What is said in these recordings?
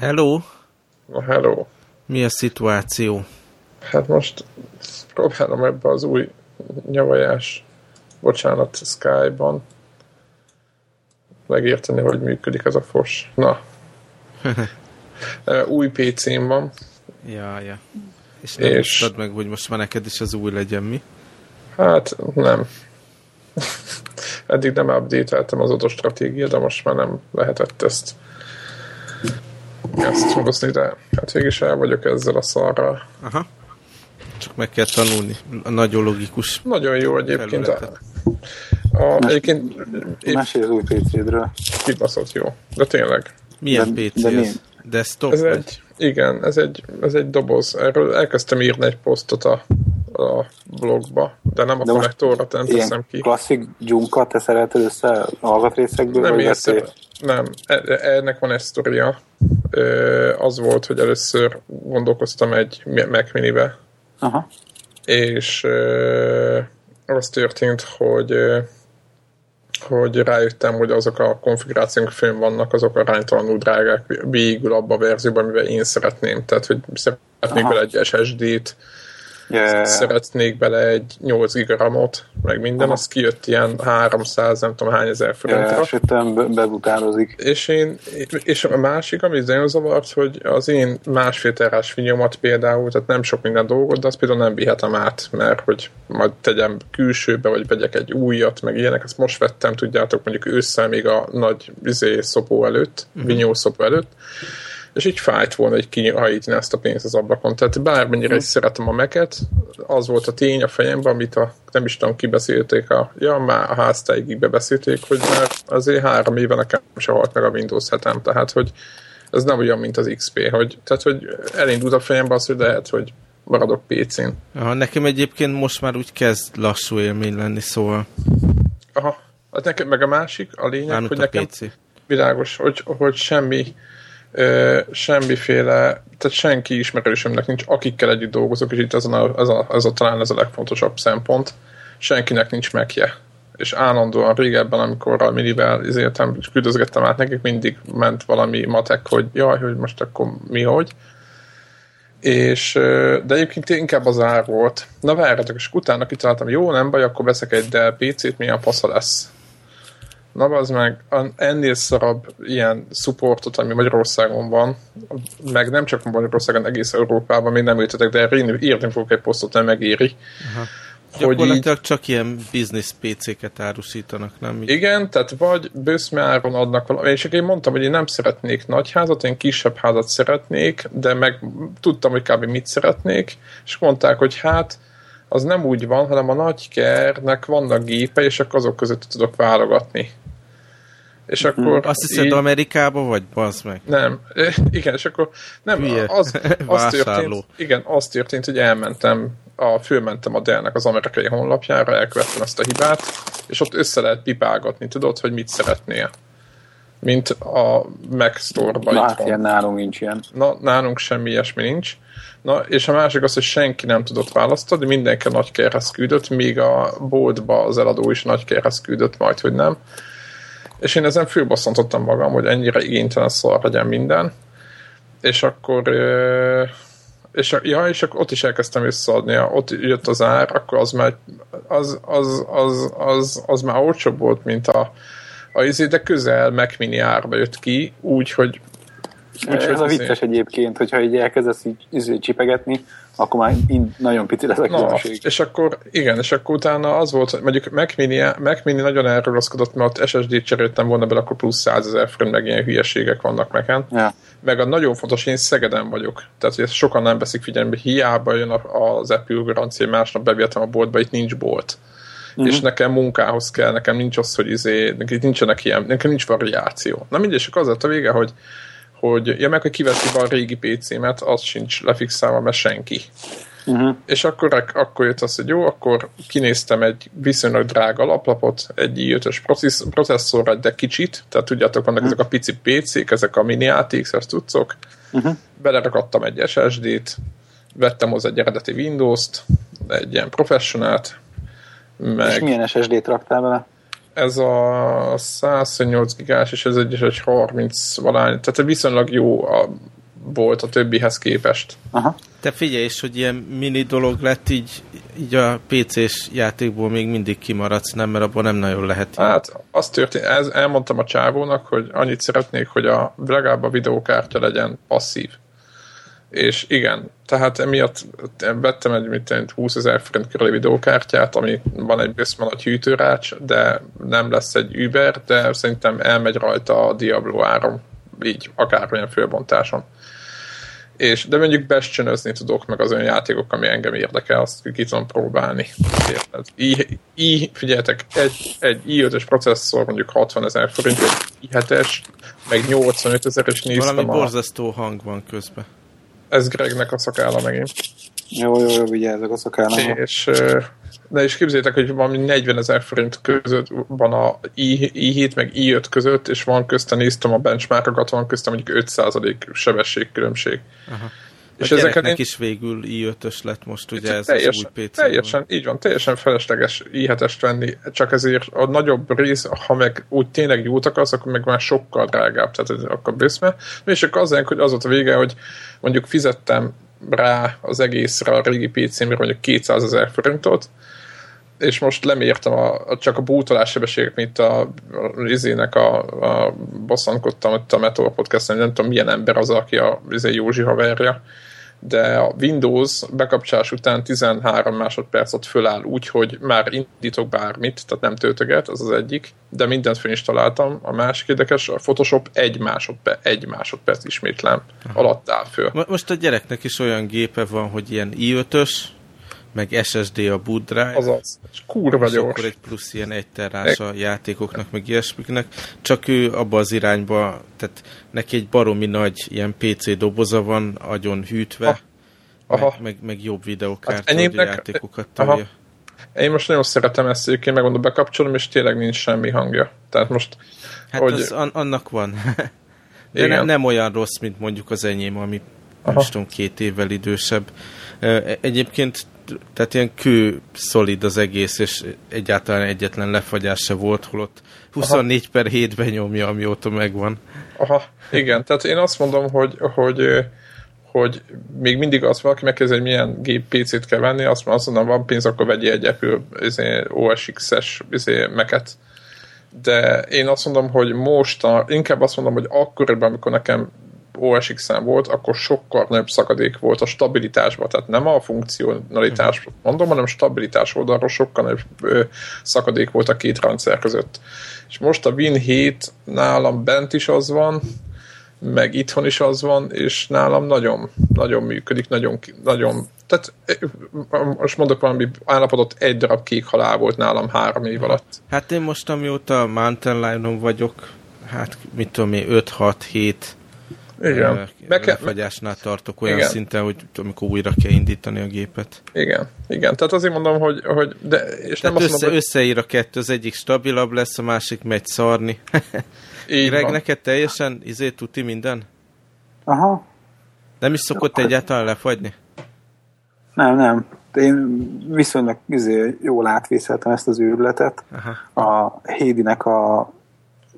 Hello! Na, hello! Mi a szituáció? Hát most próbálom ebbe az új nyavajás, bocsánat, Skype-ban megérteni, hogy működik ez a fos. Na. új PC-m van. Ja, ja. És nem és... meg, hogy most már neked is az új legyen, mi? Hát nem. Eddig nem update az adott stratégia, de most már nem lehetett ezt ezt hozni, de hát végig is el vagyok ezzel a szarral. Aha. Csak meg kell tanulni. Nagyon logikus. Nagyon jó egyébként. A, a, egyébként épp, Mesélj az új PC-dről. Kibaszott jó. De tényleg. Milyen de, PC de ez? Desktop? Ez egy, igen, ez egy, ez egy doboz. Erről elkezdtem írni egy posztot a, a blogba, de nem a de konnektorra nem teszem ki. klasszik gyunka te szereted össze alkatrészekből? Nem, értem, nem. E, e, ennek van egy sztoria. Az volt, hogy először gondolkoztam egy Mac Mini-be, Aha. és az történt, hogy hogy rájöttem, hogy azok a konfigurációk fönn vannak, azok aránytalanul drágák végül abba a verzióban, amivel én szeretném. Tehát, hogy szeretnék Aha. bele egy SSD-t, yeah. szeretnék bele egy 8 gigaramot, meg minden, Aha. az kijött ilyen 300, nem tudom hány ezer forintra. Yeah, sütem bebutározik. És én, és a másik, ami nagyon zavart, hogy az én másfél terás finyomat például, tehát nem sok minden dolgot, de azt például nem vihetem át, mert hogy majd tegyem külsőbe, vagy vegyek egy újat, meg ilyenek, ezt most vettem, tudjátok, mondjuk ősszel még a nagy izé szopó előtt, uh-huh. vinyó szopó előtt, és így fájt volna, hogy kihajítani ezt a pénzt az ablakon. Tehát bármennyire is szeretem a meket, az volt a tény a fejemben, amit a, nem is tudom, kibeszélték, a, ja, már a háztáigig bebeszélték, hogy már azért három éve nekem se halt meg a Windows 7 tehát hogy ez nem olyan, mint az XP, hogy, tehát hogy elindult a fejembe az, hogy lehet, hogy maradok PC-n. Aha, nekem egyébként most már úgy kezd lassú élmény lenni, szóval. Aha, hát nekem meg a másik, a lényeg, Mármint hogy a nekem PC. világos, hogy, hogy semmi semmiféle, tehát senki ismerősömnek nincs, akikkel együtt dolgozok, és itt ez a, ez a, ez a talán ez a legfontosabb szempont, senkinek nincs megje. És állandóan régebben, amikor a minivel izéltem, és küldözgettem át nekik, mindig ment valami matek, hogy jaj, hogy most akkor mi hogy. És, de egyébként inkább az ár volt. Na várjatok, és utána kitaláltam, jó, nem baj, akkor veszek egy Dell PC-t, milyen fasza lesz Na az meg ennél szarabb ilyen supportot, ami Magyarországon van, meg nem csak Magyarországon, egész Európában, még nem ültetek, de erre írni fogok egy posztot, nem megéri. Aha. Hogy így, csak ilyen business PC-ket árusítanak, nem? Így? Igen, tehát vagy bőszme áron adnak valami, és én mondtam, hogy én nem szeretnék nagy házat, én kisebb házat szeretnék, de meg tudtam, hogy kb. mit szeretnék, és mondták, hogy hát az nem úgy van, hanem a nagy kernek vannak gépe, és akkor azok között tudok válogatni. És mhm. akkor... Azt hiszed így... Amerikába vagy? Bazd meg. Nem. Igen, és akkor nem, Hülye. az, az történt, igen, az történt, hogy elmentem, a, fölmentem a Dell-nek az amerikai honlapjára, elkövettem ezt a hibát, és ott össze lehet pipálgatni, tudod, hogy mit szeretnél. Mint a Mac Store-ban. Hát ilyen nálunk nincs ilyen. Na, nálunk semmi ilyesmi nincs. Na, és a másik az, hogy senki nem tudott választani, mindenki nagy kérhez küldött, míg a boltba az eladó is nagy kérhez küldött, majd, hogy nem. És én ezen fülbosszantottam magam, hogy ennyire igénytelen szar legyen minden. És akkor és, ja, és akkor ott is elkezdtem visszaadni, ott jött az ár, akkor az már, az, az, az, az, az már olcsóbb volt, mint a, a izé, de közel Mac Mini árba jött ki, úgy, hogy úgy, Ez a vicces egyébként, hogyha így elkezdesz így, így csipegetni, akkor már nagyon pici lesz a különbség. Na, és akkor, igen, és akkor utána az volt, hogy mondjuk Mac Mini, Mac Mini nagyon elrugaszkodott, mert SSD-t cseréltem volna bele, akkor plusz 100 ezer forint, meg ilyen hülyeségek vannak meken. Ja. Meg a nagyon fontos, én Szegeden vagyok. Tehát, hogy ezt sokan nem veszik figyelembe, hiába jön az Apple garancia, másnap bevihetem a boltba, itt nincs bolt. Uh-huh. És nekem munkához kell, nekem nincs az, hogy izé, nincsenek ilyen, nekem nincs variáció. Na mindegy, és az lett a vége, hogy hogy ja meg, hogy kiveszi a régi PC-met, az sincs lefixálva, mert senki. Uh-huh. És akkor, akkor jött az, hogy jó, akkor kinéztem egy viszonylag drága alaplapot, egy i5-ös processzorra, de kicsit, tehát tudjátok, vannak uh-huh. ezek a pici PC-k, ezek a mini ATX-es tudszok, uh-huh. belerakadtam egy SSD-t, vettem hozzá egy eredeti Windows-t, egy ilyen professionalt, meg... És milyen SSD-t raktál bele? Ez a 108 gigás, és ez egy, egy 30 valány, tehát viszonylag jó a, volt a többihez képest. Aha. Te figyelj is, hogy ilyen mini dolog lett, így, így a PC-s játékból még mindig kimaradsz, nem? Mert abban nem nagyon lehet. Hát, azt történt, ez, elmondtam a csávónak, hogy annyit szeretnék, hogy a legalább a videókártya legyen passzív. És igen, tehát emiatt vettem egy mit 20 ezer forint körüli videókártyát, ami van egy bőszme nagy hűtőrács, de nem lesz egy Uber, de szerintem elmegy rajta a Diablo áram, így akármilyen fölbontáson. És, de mondjuk bestcsönözni tudok, meg az olyan játékok, ami engem érdekel, azt ki tudom próbálni. Érted? I, I, figyeljetek, egy, egy i5-ös processzor mondjuk 60 ezer forint, egy i7-es, meg 85 ezeres néztem Valami a... borzasztó hang van közben. Ez Gregnek a szakálla megint. Jó, jó, jó, vigyázzak a szakállamra. És, de is képzétek, hogy valami 40 ezer forint között van a I, i7 meg i5 között, és van köztem, néztem a benchmarkokat, van köztem mondjuk 5% sebességkülönbség. Aha. És ezeket én... is végül i5-ös lett most ugye ez teljesen, az új pc Teljesen, így van, teljesen felesleges i7-est venni, csak ezért a nagyobb rész, ha meg úgy tényleg jót akarsz, akkor meg már sokkal drágább, tehát akkor bőszme. És akkor az hogy az volt a vége, hogy mondjuk fizettem rá az egészre a régi PC-mre mondjuk 200 ezer forintot, és most lemértem a, a, csak a bútolás sebességek, mint a, a a, a bosszankodtam ott a Meteor podcast nem tudom milyen ember az, aki a Rizé Józsi haverja, de a Windows bekapcsolás után 13 másodpercet föláll úgy, hogy már indítok bármit, tehát nem töltöget, az az egyik, de mindent fel is találtam. A másik érdekes, a Photoshop egy másodperc, egy másodperc ismétlem Aha. alatt áll föl. Most a gyereknek is olyan gépe van, hogy ilyen i5-ös, meg SSD a boot drive. Azaz. És kurva és gyors. akkor egy plusz ilyen egy terrás a játékoknak, meg ilyesmiknek. Csak ő abba az irányba, tehát neki egy baromi nagy ilyen PC doboza van, agyon hűtve, ha. Aha. Meg, meg, meg jobb videókártya, hát a játékokat tolja. Én most nagyon szeretem ezt, egyébként megmondom, bekapcsolom, és tényleg nincs semmi hangja. Tehát most... Hát hogy... az, an- annak van. De ne, nem olyan rossz, mint mondjuk az enyém, ami Aha. most tudom, két évvel idősebb. Egyébként tehát ilyen kő szolid az egész, és egyáltalán egyetlen lefagyás se volt, holott 24 Aha. per 7-ben nyomja, amióta megvan. Aha, igen, tehát én azt mondom, hogy, hogy hogy még mindig azt valaki megkezdi, hogy milyen gép PC-t kell venni, azt, azt mondom, van pénz, akkor vegye egy Apple izé, OS X-es izé, meket. De én azt mondom, hogy most, a, inkább azt mondom, hogy akkoriban, amikor nekem OS X-en volt, akkor sokkal nagyobb szakadék volt a stabilitásban, tehát nem a funkcionalitás uh-huh. mondom, hanem stabilitás oldalról sokkal nagyobb ö, szakadék volt a két rendszer között. És most a Win 7 nálam bent is az van, meg itthon is az van, és nálam nagyon, nagyon működik, nagyon, nagyon tehát most mondok valami állapotot, egy darab kék halál volt nálam három év alatt. Hát én most amióta Mountain Lion-on vagyok, hát mit tudom én, 5-6-7 igen. lefagyásnál tartok olyan igen. szinten, hogy amikor újra kell indítani a gépet. Igen, igen. Tehát azért mondom, hogy, hogy de, és Tehát nem össze, mondom, hogy... összeír a kettő, az egyik stabilabb lesz, a másik megy szarni. Így Greg, van. neked teljesen izé tuti minden? Aha. Nem is szokott Jó, egyáltalán lefagyni? Nem, nem. Én viszonylag izé, jól átvészeltem ezt az őrületet. Aha. A Hédinek a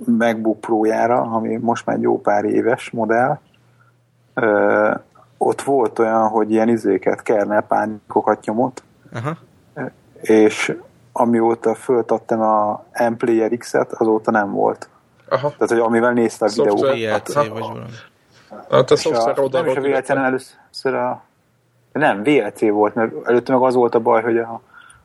MacBook Pro-jára, ami most már egy jó pár éves modell, ö, ott volt olyan, hogy ilyen izéket, kernel pánikokat nyomott, Aha. és amióta föltattam a M-Player X-et, azóta nem volt. Aha. Tehát, hogy amivel nézte a videót. VLC vagy valami. Hát a szoftver oda Nem is a VLC-en először a... Nem, VLC volt, mert előtte meg az volt a baj, hogy a,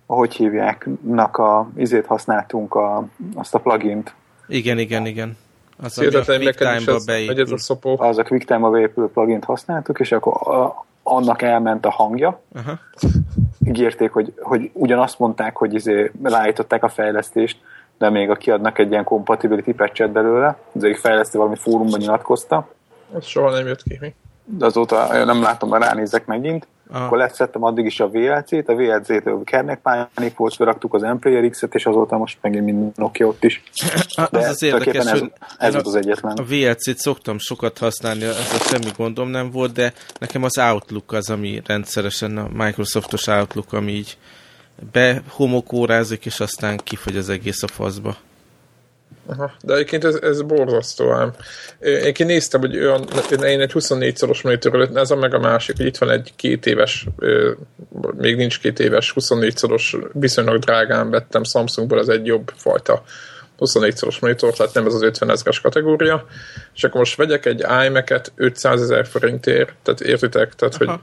ahogy hívják, a izét használtunk, a, azt a plugint, igen, igen, igen. Az, a QuickTime-ba beépül. Ez a szopó. Az a QuickTime-ba beépülő plugin használtuk, és akkor a, annak elment a hangja. Aha. Ígérték, hogy, hogy ugyanazt mondták, hogy izé leállították a fejlesztést, de még a kiadnak egy ilyen compatibility patchet belőle, az egyik fejlesztő valami fórumban nyilatkozta. Ez soha nem jött ki, mi? De azóta nem látom, hogy ránézek megint. Aha. Akkor leszettem addig is a VLC-t, a VLC-től Kernek volt, beraktuk az Emplayer X-et, és azóta most megint minden oké ott is. De az az érdekes, ez, ez az egyetlen. A VLC-t szoktam sokat használni, ezzel semmi gondom nem volt, de nekem az Outlook az, ami rendszeresen a Microsoftos Outlook, ami így behomokórázik, és aztán kifogy az egész a faszba. Aha, de egyébként ez, ez borzasztó ám. Én kinéztem, hogy olyan, én egy 24 szoros monitorról, ez a meg a másik, hogy itt van egy két éves, még nincs két éves, 24 szoros, viszonylag drágán vettem Samsungból, az egy jobb fajta 24 szoros monitor, tehát nem ez az 50 ezres kategória, és akkor most vegyek egy iMac-et 500 ezer forintért, tehát értitek, tehát Aha. hogy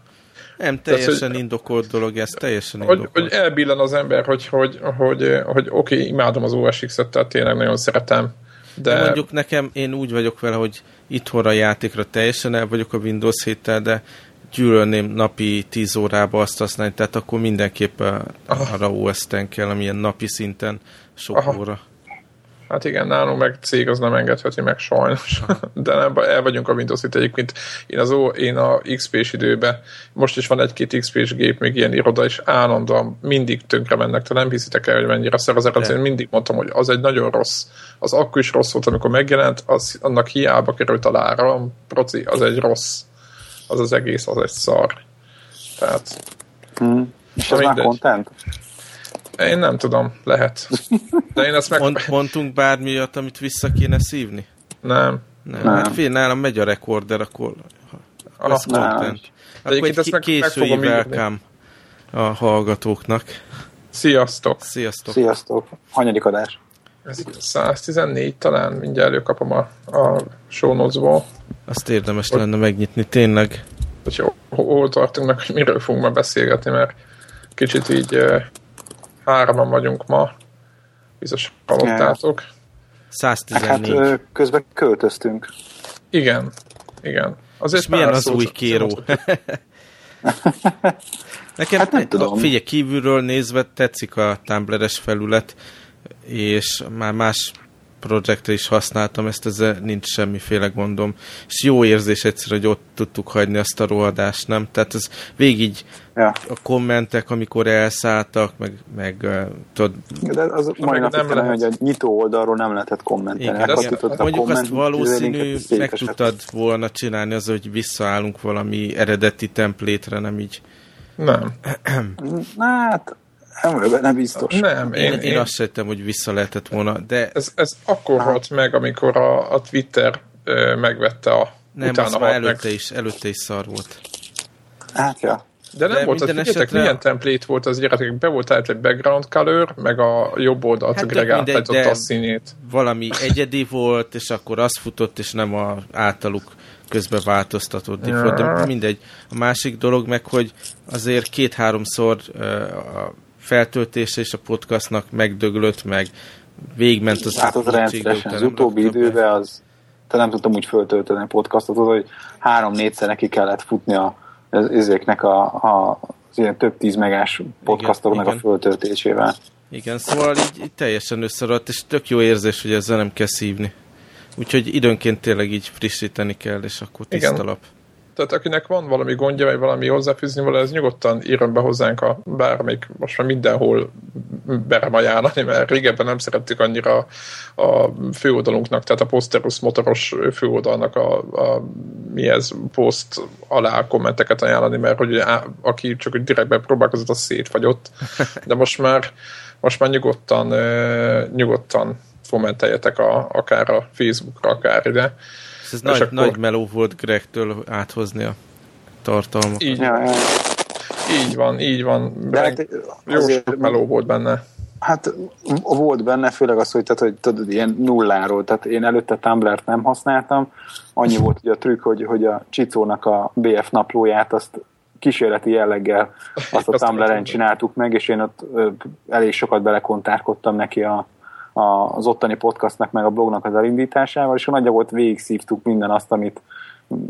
nem, teljesen Tehát, hogy, indokolt dolog ez, teljesen indokolt. Hogy, hogy elbillen az ember, hogy, hogy, hogy, hogy, hogy oké, okay, imádom az OS X-et, tehát tényleg nagyon szeretem. De... Mondjuk nekem, én úgy vagyok vele, hogy itthonra a játékra teljesen el vagyok a Windows 7-tel, de gyűlölném napi 10 órába azt használni, tehát akkor mindenképp arra OS-ten kell, amilyen napi szinten sok Aha. óra. Hát igen, nálunk meg cég az nem engedheti meg sajnos, de nem, el vagyunk a windows itt egyébként. Én, az, én a XP-s időben, most is van egy-két XP-s gép, még ilyen iroda, és állandóan mindig tönkre mennek, te nem hiszitek el, hogy mennyire szar az én mindig mondtam, hogy az egy nagyon rossz, az akkor is rossz volt, amikor megjelent, az, annak hiába került a lára, proci, az egy rossz, az az egész, az egy szar. Tehát... Hmm. És az már content? Én nem tudom, lehet. De én ezt meg... Mond, mondtunk bármilyat, amit vissza kéne szívni? Nem. Nem. nem. Hát fél, nálam megy a rekorder, akkor Aha, az content. Akkor egy ki- késői welcome a hallgatóknak. Sziasztok! Sziasztok! Sziasztok! Hanyadik adás? Ez 114 talán, mindjárt előkapom a, a show notes-ból. Azt érdemes hogy, lenne megnyitni, tényleg. Hogy jó, hol tartunk hogy miről fogunk ma beszélgetni, mert kicsit így Hárman vagyunk ma. Biztos hallottátok. 114. Hát közben költöztünk. Igen, igen. Azért És milyen az új kéró? Nekem, hát nem tudom. figyelj, kívülről nézve tetszik a Tumblr-es felület, és már más projektre is használtam, ezt ezzel nincs semmiféle gondom. És jó érzés egyszer, hogy ott tudtuk hagyni azt a rohadást, nem? Tehát ez végig ja. a kommentek, amikor elszálltak, meg, meg tudod... De az mai nap nem lehet. hogy a nyitó oldalról nem lehetett kommentelni. Igen, igen. Mondjuk komment, azt valószínű meg tudtad volna csinálni az, hogy visszaállunk valami eredeti templétre, nem így. Nem. hát nem vagyok benne biztos. Nem, én, én, én azt hittem, hogy vissza lehetett volna, de... Ez, ez akkor hát. halt meg, amikor a, a Twitter ö, megvette a... Nem, utána az már előtte meg. is, előtte is szar volt. Hát, ja. De nem de volt, az, esetre... milyen template volt az gyerekek, be volt egy background color, meg a jobb oldalt hát Greg átállított a színét. Valami egyedi volt, és akkor az futott, és nem a általuk közben változtatott default, de mindegy. A másik dolog meg, hogy azért két-háromszor uh, a feltöltése és a podcastnak megdöglött, meg végment az... Hát az rendszeresen, az utóbbi időben az, te nem tudtam úgy föltölteni a podcastot, az, hogy három-négyszer neki kellett futni a, ezeknek a, a az ilyen több tíz megás podcastoknak igen, a föltöltésével. Igen, szóval így, így teljesen összeradott, és tök jó érzés, hogy ezzel nem kell szívni. Úgyhogy időnként tényleg így frissíteni kell, és akkor tiszta lap tehát akinek van valami gondja, vagy valami hozzáfűzni vala, ez nyugodtan írjon be hozzánk a bármelyik, most már mindenhol berem ajánlani, mert régebben nem szerettük annyira a főoldalunknak, tehát a Posterus motoros főoldalnak a, a mi ez, poszt alá kommenteket ajánlani, mert hogy á, aki csak direktben próbálkozott, az szétfagyott. De most már, most már nyugodtan, nyugodtan fomenteljetek a, akár a Facebookra, akár ide ez nagy, akkor... nagy meló volt Gregtől áthozni a tartalmat. Így, ja, ja. így van, így van. De hát, jó sok meló volt benne. Hát volt benne, főleg az, hogy, tehát, hogy tudod, ilyen nulláról, tehát én előtte Tumblr-t nem használtam, annyi volt ugye a trükk, hogy, hogy a Csicónak a BF naplóját azt kísérleti jelleggel azt a Tumblr-en csináltuk meg, és én ott elég sokat belekontárkodtam neki a, az ottani podcastnak, meg a blognak az elindításával, és nagyjából végig szívtuk minden azt, amit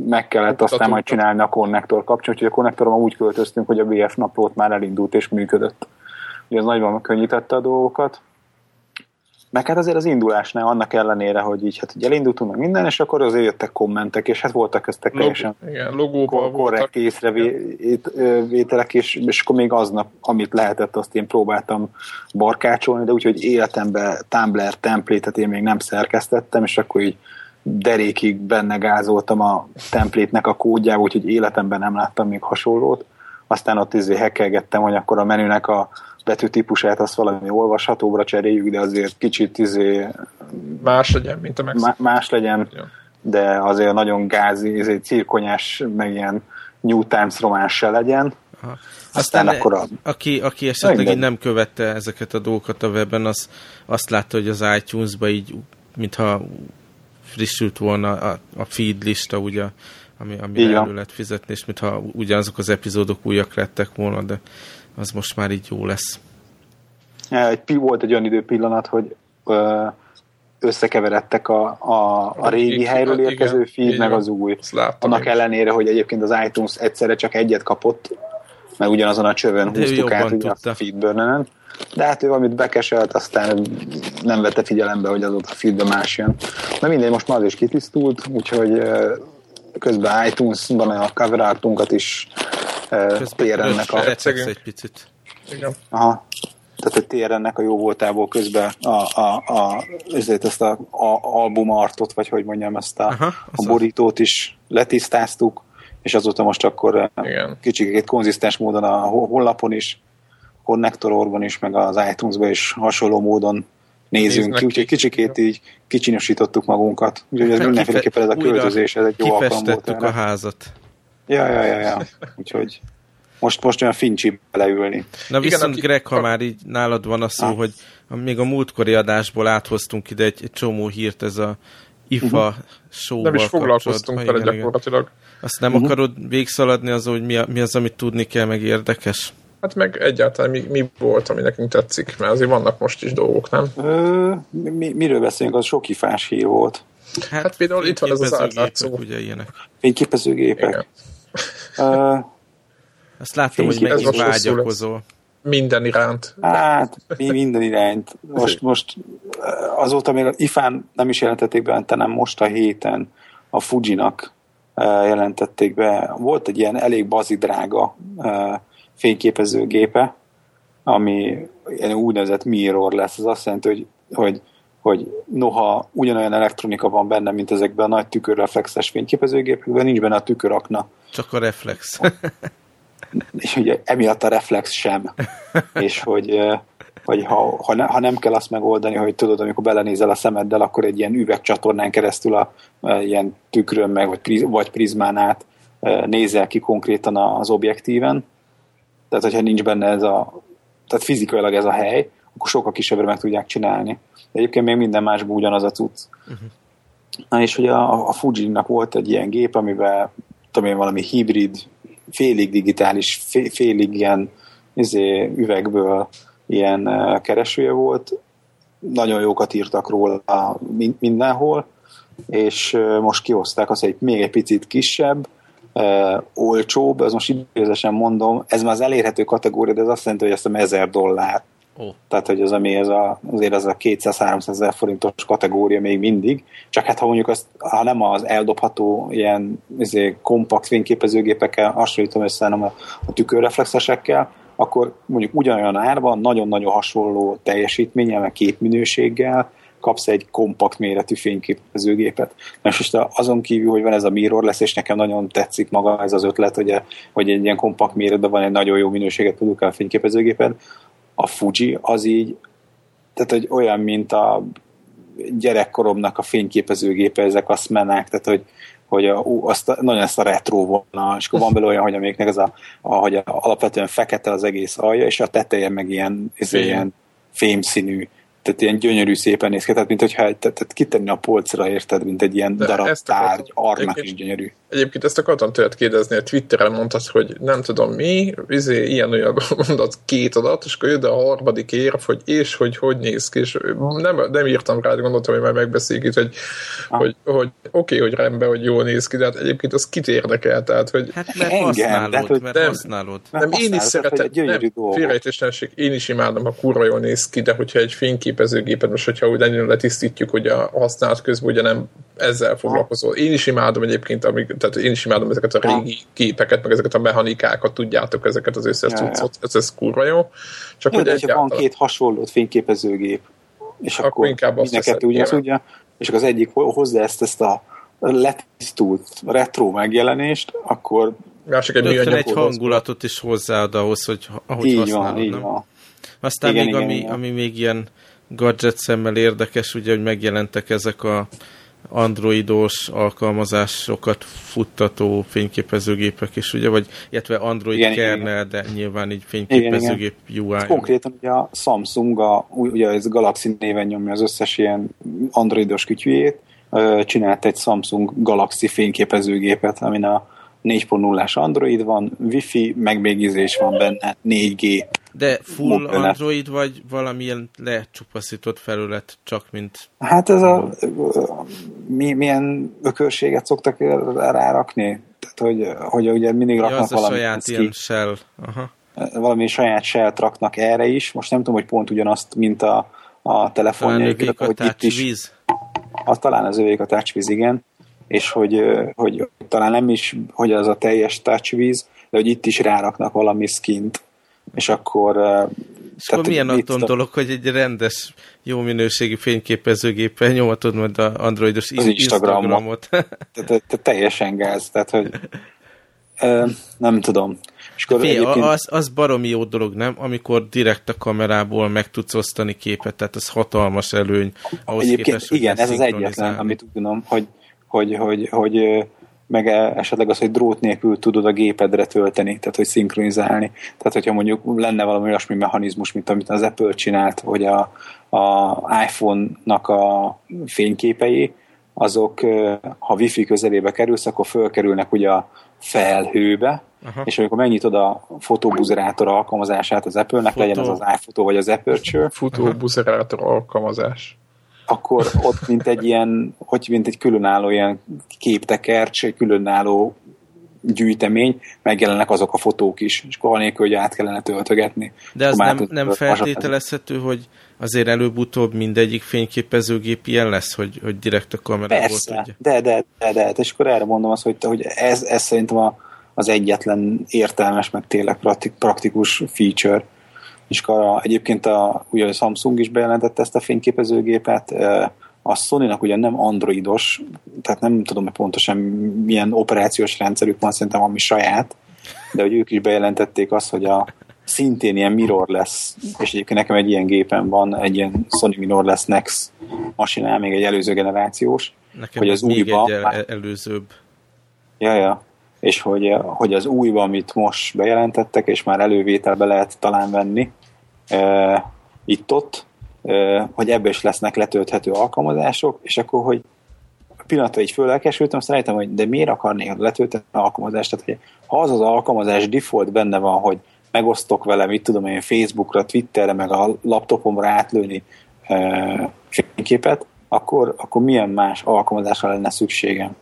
meg kellett aztán majd csinálni a konnektor kapcsán, úgyhogy a konnektorban úgy költöztünk, hogy a BF naplót már elindult és működött. Ugye ez nagyban könnyítette a dolgokat. Meg hát azért az indulásnál annak ellenére, hogy így hát ugye elindultunk meg minden, és akkor azért jöttek kommentek, és hát voltak köztek teljesen logóban korrekt észrevételek, és, és akkor még aznap, amit lehetett, azt én próbáltam barkácsolni, de úgyhogy életemben Tumblr templétet én még nem szerkesztettem, és akkor így derékig benne gázoltam a templétnek a kódjába, úgyhogy életemben nem láttam még hasonlót. Aztán ott izé hekkelgettem, hogy akkor a menünek a betűtípusát azt valami olvashatóbra cseréljük, de azért kicsit izé, más legyen, mint a Max. Más legyen, ja. de azért nagyon gázi, izé, cirkonyás, meg ilyen New Times romás se legyen. Aha. Aztán, Aztán akkor a... aki, aki esetleg így nem követte ezeket a dolgokat a webben, az azt látta, hogy az iTunes-ba így, mintha frissült volna a, a feed lista, ugye, ami, ami elő lehet fizetni, és mintha ugyanazok az epizódok újak lettek volna, de az most már így jó lesz. Egy, volt egy olyan időpillanat, hogy ö, összekeveredtek a, a, a régi igen, helyről érkező igen, feed, igen, meg az új. Annak ellenére, hogy egyébként az iTunes egyszerre csak egyet kapott, mert ugyanazon a csövön de húztuk át ugye a feedburnen de hát ő valamit bekeselt, aztán nem vette figyelembe, hogy az ott a feedben más jön. Na mindegy, most már az is kitisztult, úgyhogy közben iTunes-ban a cover artunkat is térennek a... egy picit. Igen. Aha. Tehát hogy térennek a jó voltából közben a, a, a, ezért ezt a, a albumartot, vagy hogy mondjam, ezt a, Aha, a borítót is letisztáztuk, és azóta most akkor Igen. kicsit konzisztens módon a honlapon is, konnektororban is, meg az iTunes-ban is hasonló módon nézünk ki, úgyhogy kicsikét így kicsinosítottuk magunkat. Úgyhogy ez mindenféleképpen ez a költözés, ez egy jó alkalom volt. a házat. Ja, ja, ja, ja. Úgyhogy most, most olyan fincsi beleülni. Na viszont Igen, Greg, ha már így nálad van a szó, ah. hogy még a múltkori adásból áthoztunk ide egy, egy csomó hírt, ez a IFA uh-huh. show Nem is foglalkoztunk vele gyakorlatilag. Azt nem uh-huh. akarod végszaladni az, hogy mi, a, mi az, amit tudni kell, meg érdekes? Hát meg egyáltalán mi, mi volt, ami nekünk tetszik, mert azért vannak most is dolgok, nem? Ö, mi, miről beszélünk, az sok ifás hír volt. Hát, hát például itt van ez az átlátszó. Ugye ilyenek. Fényképezőgépek. Igen. Uh, Azt láttam, hogy megint vágyakozol. Minden iránt. Hát, mi minden iránt. Most, most azóta még ifán nem is jelentették be, hanem most a héten a Fujinak jelentették be. Volt egy ilyen elég bazidrága fényképezőgépe, ami úgynevezett mirror lesz. Ez azt jelenti, hogy, hogy, hogy noha ugyanolyan elektronika van benne, mint ezekben a nagy tükörreflexes fényképezőgépekben, nincs benne a tükörakna. Csak a reflex. és ugye emiatt a reflex sem. és hogy, hogy ha, ha, ne, ha nem kell azt megoldani, hogy tudod, amikor belenézel a szemeddel, akkor egy ilyen üvegcsatornán keresztül a, a ilyen tükrön meg, vagy, priz, vagy prizmán át nézel ki konkrétan az objektíven, tehát, hogyha nincs benne ez a, tehát fizikailag ez a hely, akkor sokkal kisebbre meg tudják csinálni. De egyébként még minden másban ugyanaz a cucc. Uh-huh. Na és ugye a, a Fuji-nak volt egy ilyen gép, amivel tudom én, valami hibrid, félig digitális, félig ilyen izé, üvegből ilyen keresője volt. Nagyon jókat írtak róla mindenhol, és most kihozták azt, hogy még egy picit kisebb, uh, olcsóbb, az most idézesen mondom, ez már az elérhető kategória, de ez azt jelenti, hogy ezt a 1000 dollár. Oh. Tehát, hogy az, ami ez a, azért az a 200-300 ezer forintos kategória még mindig, csak hát ha mondjuk azt, ha nem az eldobható ilyen izé, kompakt fényképezőgépekkel hasonlítom össze, hanem a, a tükörreflexesekkel, akkor mondjuk ugyanolyan árban, nagyon-nagyon hasonló teljesítménnyel, meg képminőséggel, kapsz egy kompakt méretű fényképezőgépet. Mert most azon kívül, hogy van ez a mirror lesz, és nekem nagyon tetszik maga ez az ötlet, hogy, hogy egy ilyen kompakt méretben van egy nagyon jó minőséget produkál fényképezőgépet, a Fuji az így, tehát hogy olyan, mint a gyerekkoromnak a fényképezőgépe, ezek a smenák, tehát hogy, hogy a, ú, azt, nagyon ezt a retro volna, és akkor van belőle olyan, hogy amiknek ez a, a, hogy a, alapvetően fekete az egész alja, és a teteje meg ilyen, ez ilyen fémszínű tehát ilyen gyönyörű szépen néz ki, tehát mint hogyha tehát, tehát kitenni a polcra, érted, mint egy ilyen De darab tárgy, arnak is gyönyörű. Egyébként ezt akartam tőled kérdezni, a Twitteren mondtad, hogy nem tudom mi, izé, ilyen olyan mondat két adat, és akkor jön a harmadik érv, hogy és hogy hogy néz ki, és nem, nem írtam rá, gondoltam, hogy már megbeszéljük hogy, ah. hogy, hogy oké, okay, hogy rendben, hogy jól néz ki, de hát egyébként az kit érdekel, tehát hogy... Hát mert Engem, használod, tehát, hogy mert nem, használod. Nem, nem én is szeretem, nem, félrejtésnesség, én is imádom, ha kurva jól néz ki, de hogyha egy fényképezőgépet, most hogyha úgy nagyon letisztítjuk, hogy a használat közben ugye nem ezzel foglalkozol. Én is imádom egyébként, amik, tehát én is imádom ezeket a régi képeket, meg ezeket a mechanikákat, tudjátok, ezeket az összes ja, ja. ez, ez kurva jó. Csak jó, hogy egyáltalán... van két hasonló fényképezőgép, és akkor, akkor inkább azt ugyanazt tudja, és akkor az egyik hozza ezt, ezt a letisztult retro megjelenést, akkor Másik egy, egy hangulatot is hozzáad ahhoz, hogy ahogy így használod, van, így nem? van. Aztán igen, még igen, ami, igen. ami még ilyen gadget szemmel érdekes, ugye, hogy megjelentek ezek a androidos alkalmazásokat futtató fényképezőgépek is, ugye, vagy illetve android igen, kernel, igen. de nyilván így fényképezőgép igen, UI. Konkrétan ugye a Samsung, a, ugye ez Galaxy néven nyomja az összes ilyen androidos kütyűjét, csinált egy Samsung Galaxy fényképezőgépet, amin a 4.0-ás Android van, Wi-Fi, megbégizés van benne, 4G. De full mobilet. Android, vagy valamilyen lecsupaszított felület, csak mint... Hát ez a... Mi, milyen ökörséget szoktak rárakni? Tehát, hogy, hogy ugye mindig raknak ja, az valami... saját ilyen shell. Aha. Valami saját shell raknak erre is. Most nem tudom, hogy pont ugyanazt, mint a, a telefonjaik. Talán a itt is, a, talán az övék a TouchWiz, igen és hogy, hogy talán nem is, hogy az a teljes touchvíz, de hogy itt is ráraknak valami skint, és akkor... És tehát, milyen attól dolog, hogy egy rendes, jó minőségű fényképezőgéppel nyomatod majd a androidos az Instagramot. Instagramot. tehát, te, teljesen gáz, tehát hogy nem tudom. És akkor Fé, egyébként... az, az baromi jó dolog, nem? Amikor direkt a kamerából meg tudsz osztani képet, tehát az hatalmas előny. Ahhoz egyébként képest, igen, ez az egyetlen, amit tudom, hogy hogy, hogy, hogy meg e, esetleg az, hogy drót nélkül tudod a gépedre tölteni, tehát hogy szinkronizálni. Tehát, hogyha mondjuk lenne valami olyasmi mechanizmus, mint amit az Apple csinált, hogy a, a iPhone-nak a fényképei, azok, ha wifi közelébe kerülsz, akkor fölkerülnek ugye a felhőbe, Aha. és amikor megnyitod a fotóbuzerátor alkalmazását az Apple-nek, Fotó. legyen az az iPhoto vagy az Aperture. Fotóbuzerátor alkalmazás akkor ott mint egy ilyen, hogy mint egy különálló ilyen képtekercs, különálló gyűjtemény, megjelennek azok a fotók is, és akkor anélkül, hogy át kellene töltögetni. De ez nem, nem feltételezhető, hogy azért előbb-utóbb mindegyik fényképezőgép ilyen lesz, hogy, hogy direkt a kamerából Persze, tudja. De, de, de, de, és akkor erre mondom azt, hogy, hogy ez, ez szerintem a, az egyetlen értelmes, meg tényleg praktikus feature, és a, egyébként a, ugye a Samsung is bejelentette ezt a fényképezőgépet, a Sony-nak ugye nem androidos, tehát nem tudom, hogy pontosan milyen operációs rendszerük van, szerintem valami saját, de hogy ők is bejelentették azt, hogy a szintén ilyen mirror lesz, és egyébként nekem egy ilyen gépen van, egy ilyen Sony mirror lesz Next masinál, még egy előző generációs. Nekem hogy az még újba, egy el- előzőbb. Ja, ja. És hogy, hogy az újba, amit most bejelentettek, és már elővételbe lehet talán venni, itt-ott, hogy ebből is lesznek letölthető alkalmazások, és akkor, hogy pillanatra így fölelkesültem, azt rájöttem, hogy de miért akarnék letölteni alkalmazást? Tehát, hogy ha az az alkalmazás default benne van, hogy megosztok vele, mit tudom én, Facebookra, Twitterre, meg a laptopomra átlőni e, fényképet, akkor, akkor milyen más alkalmazásra lenne szükségem?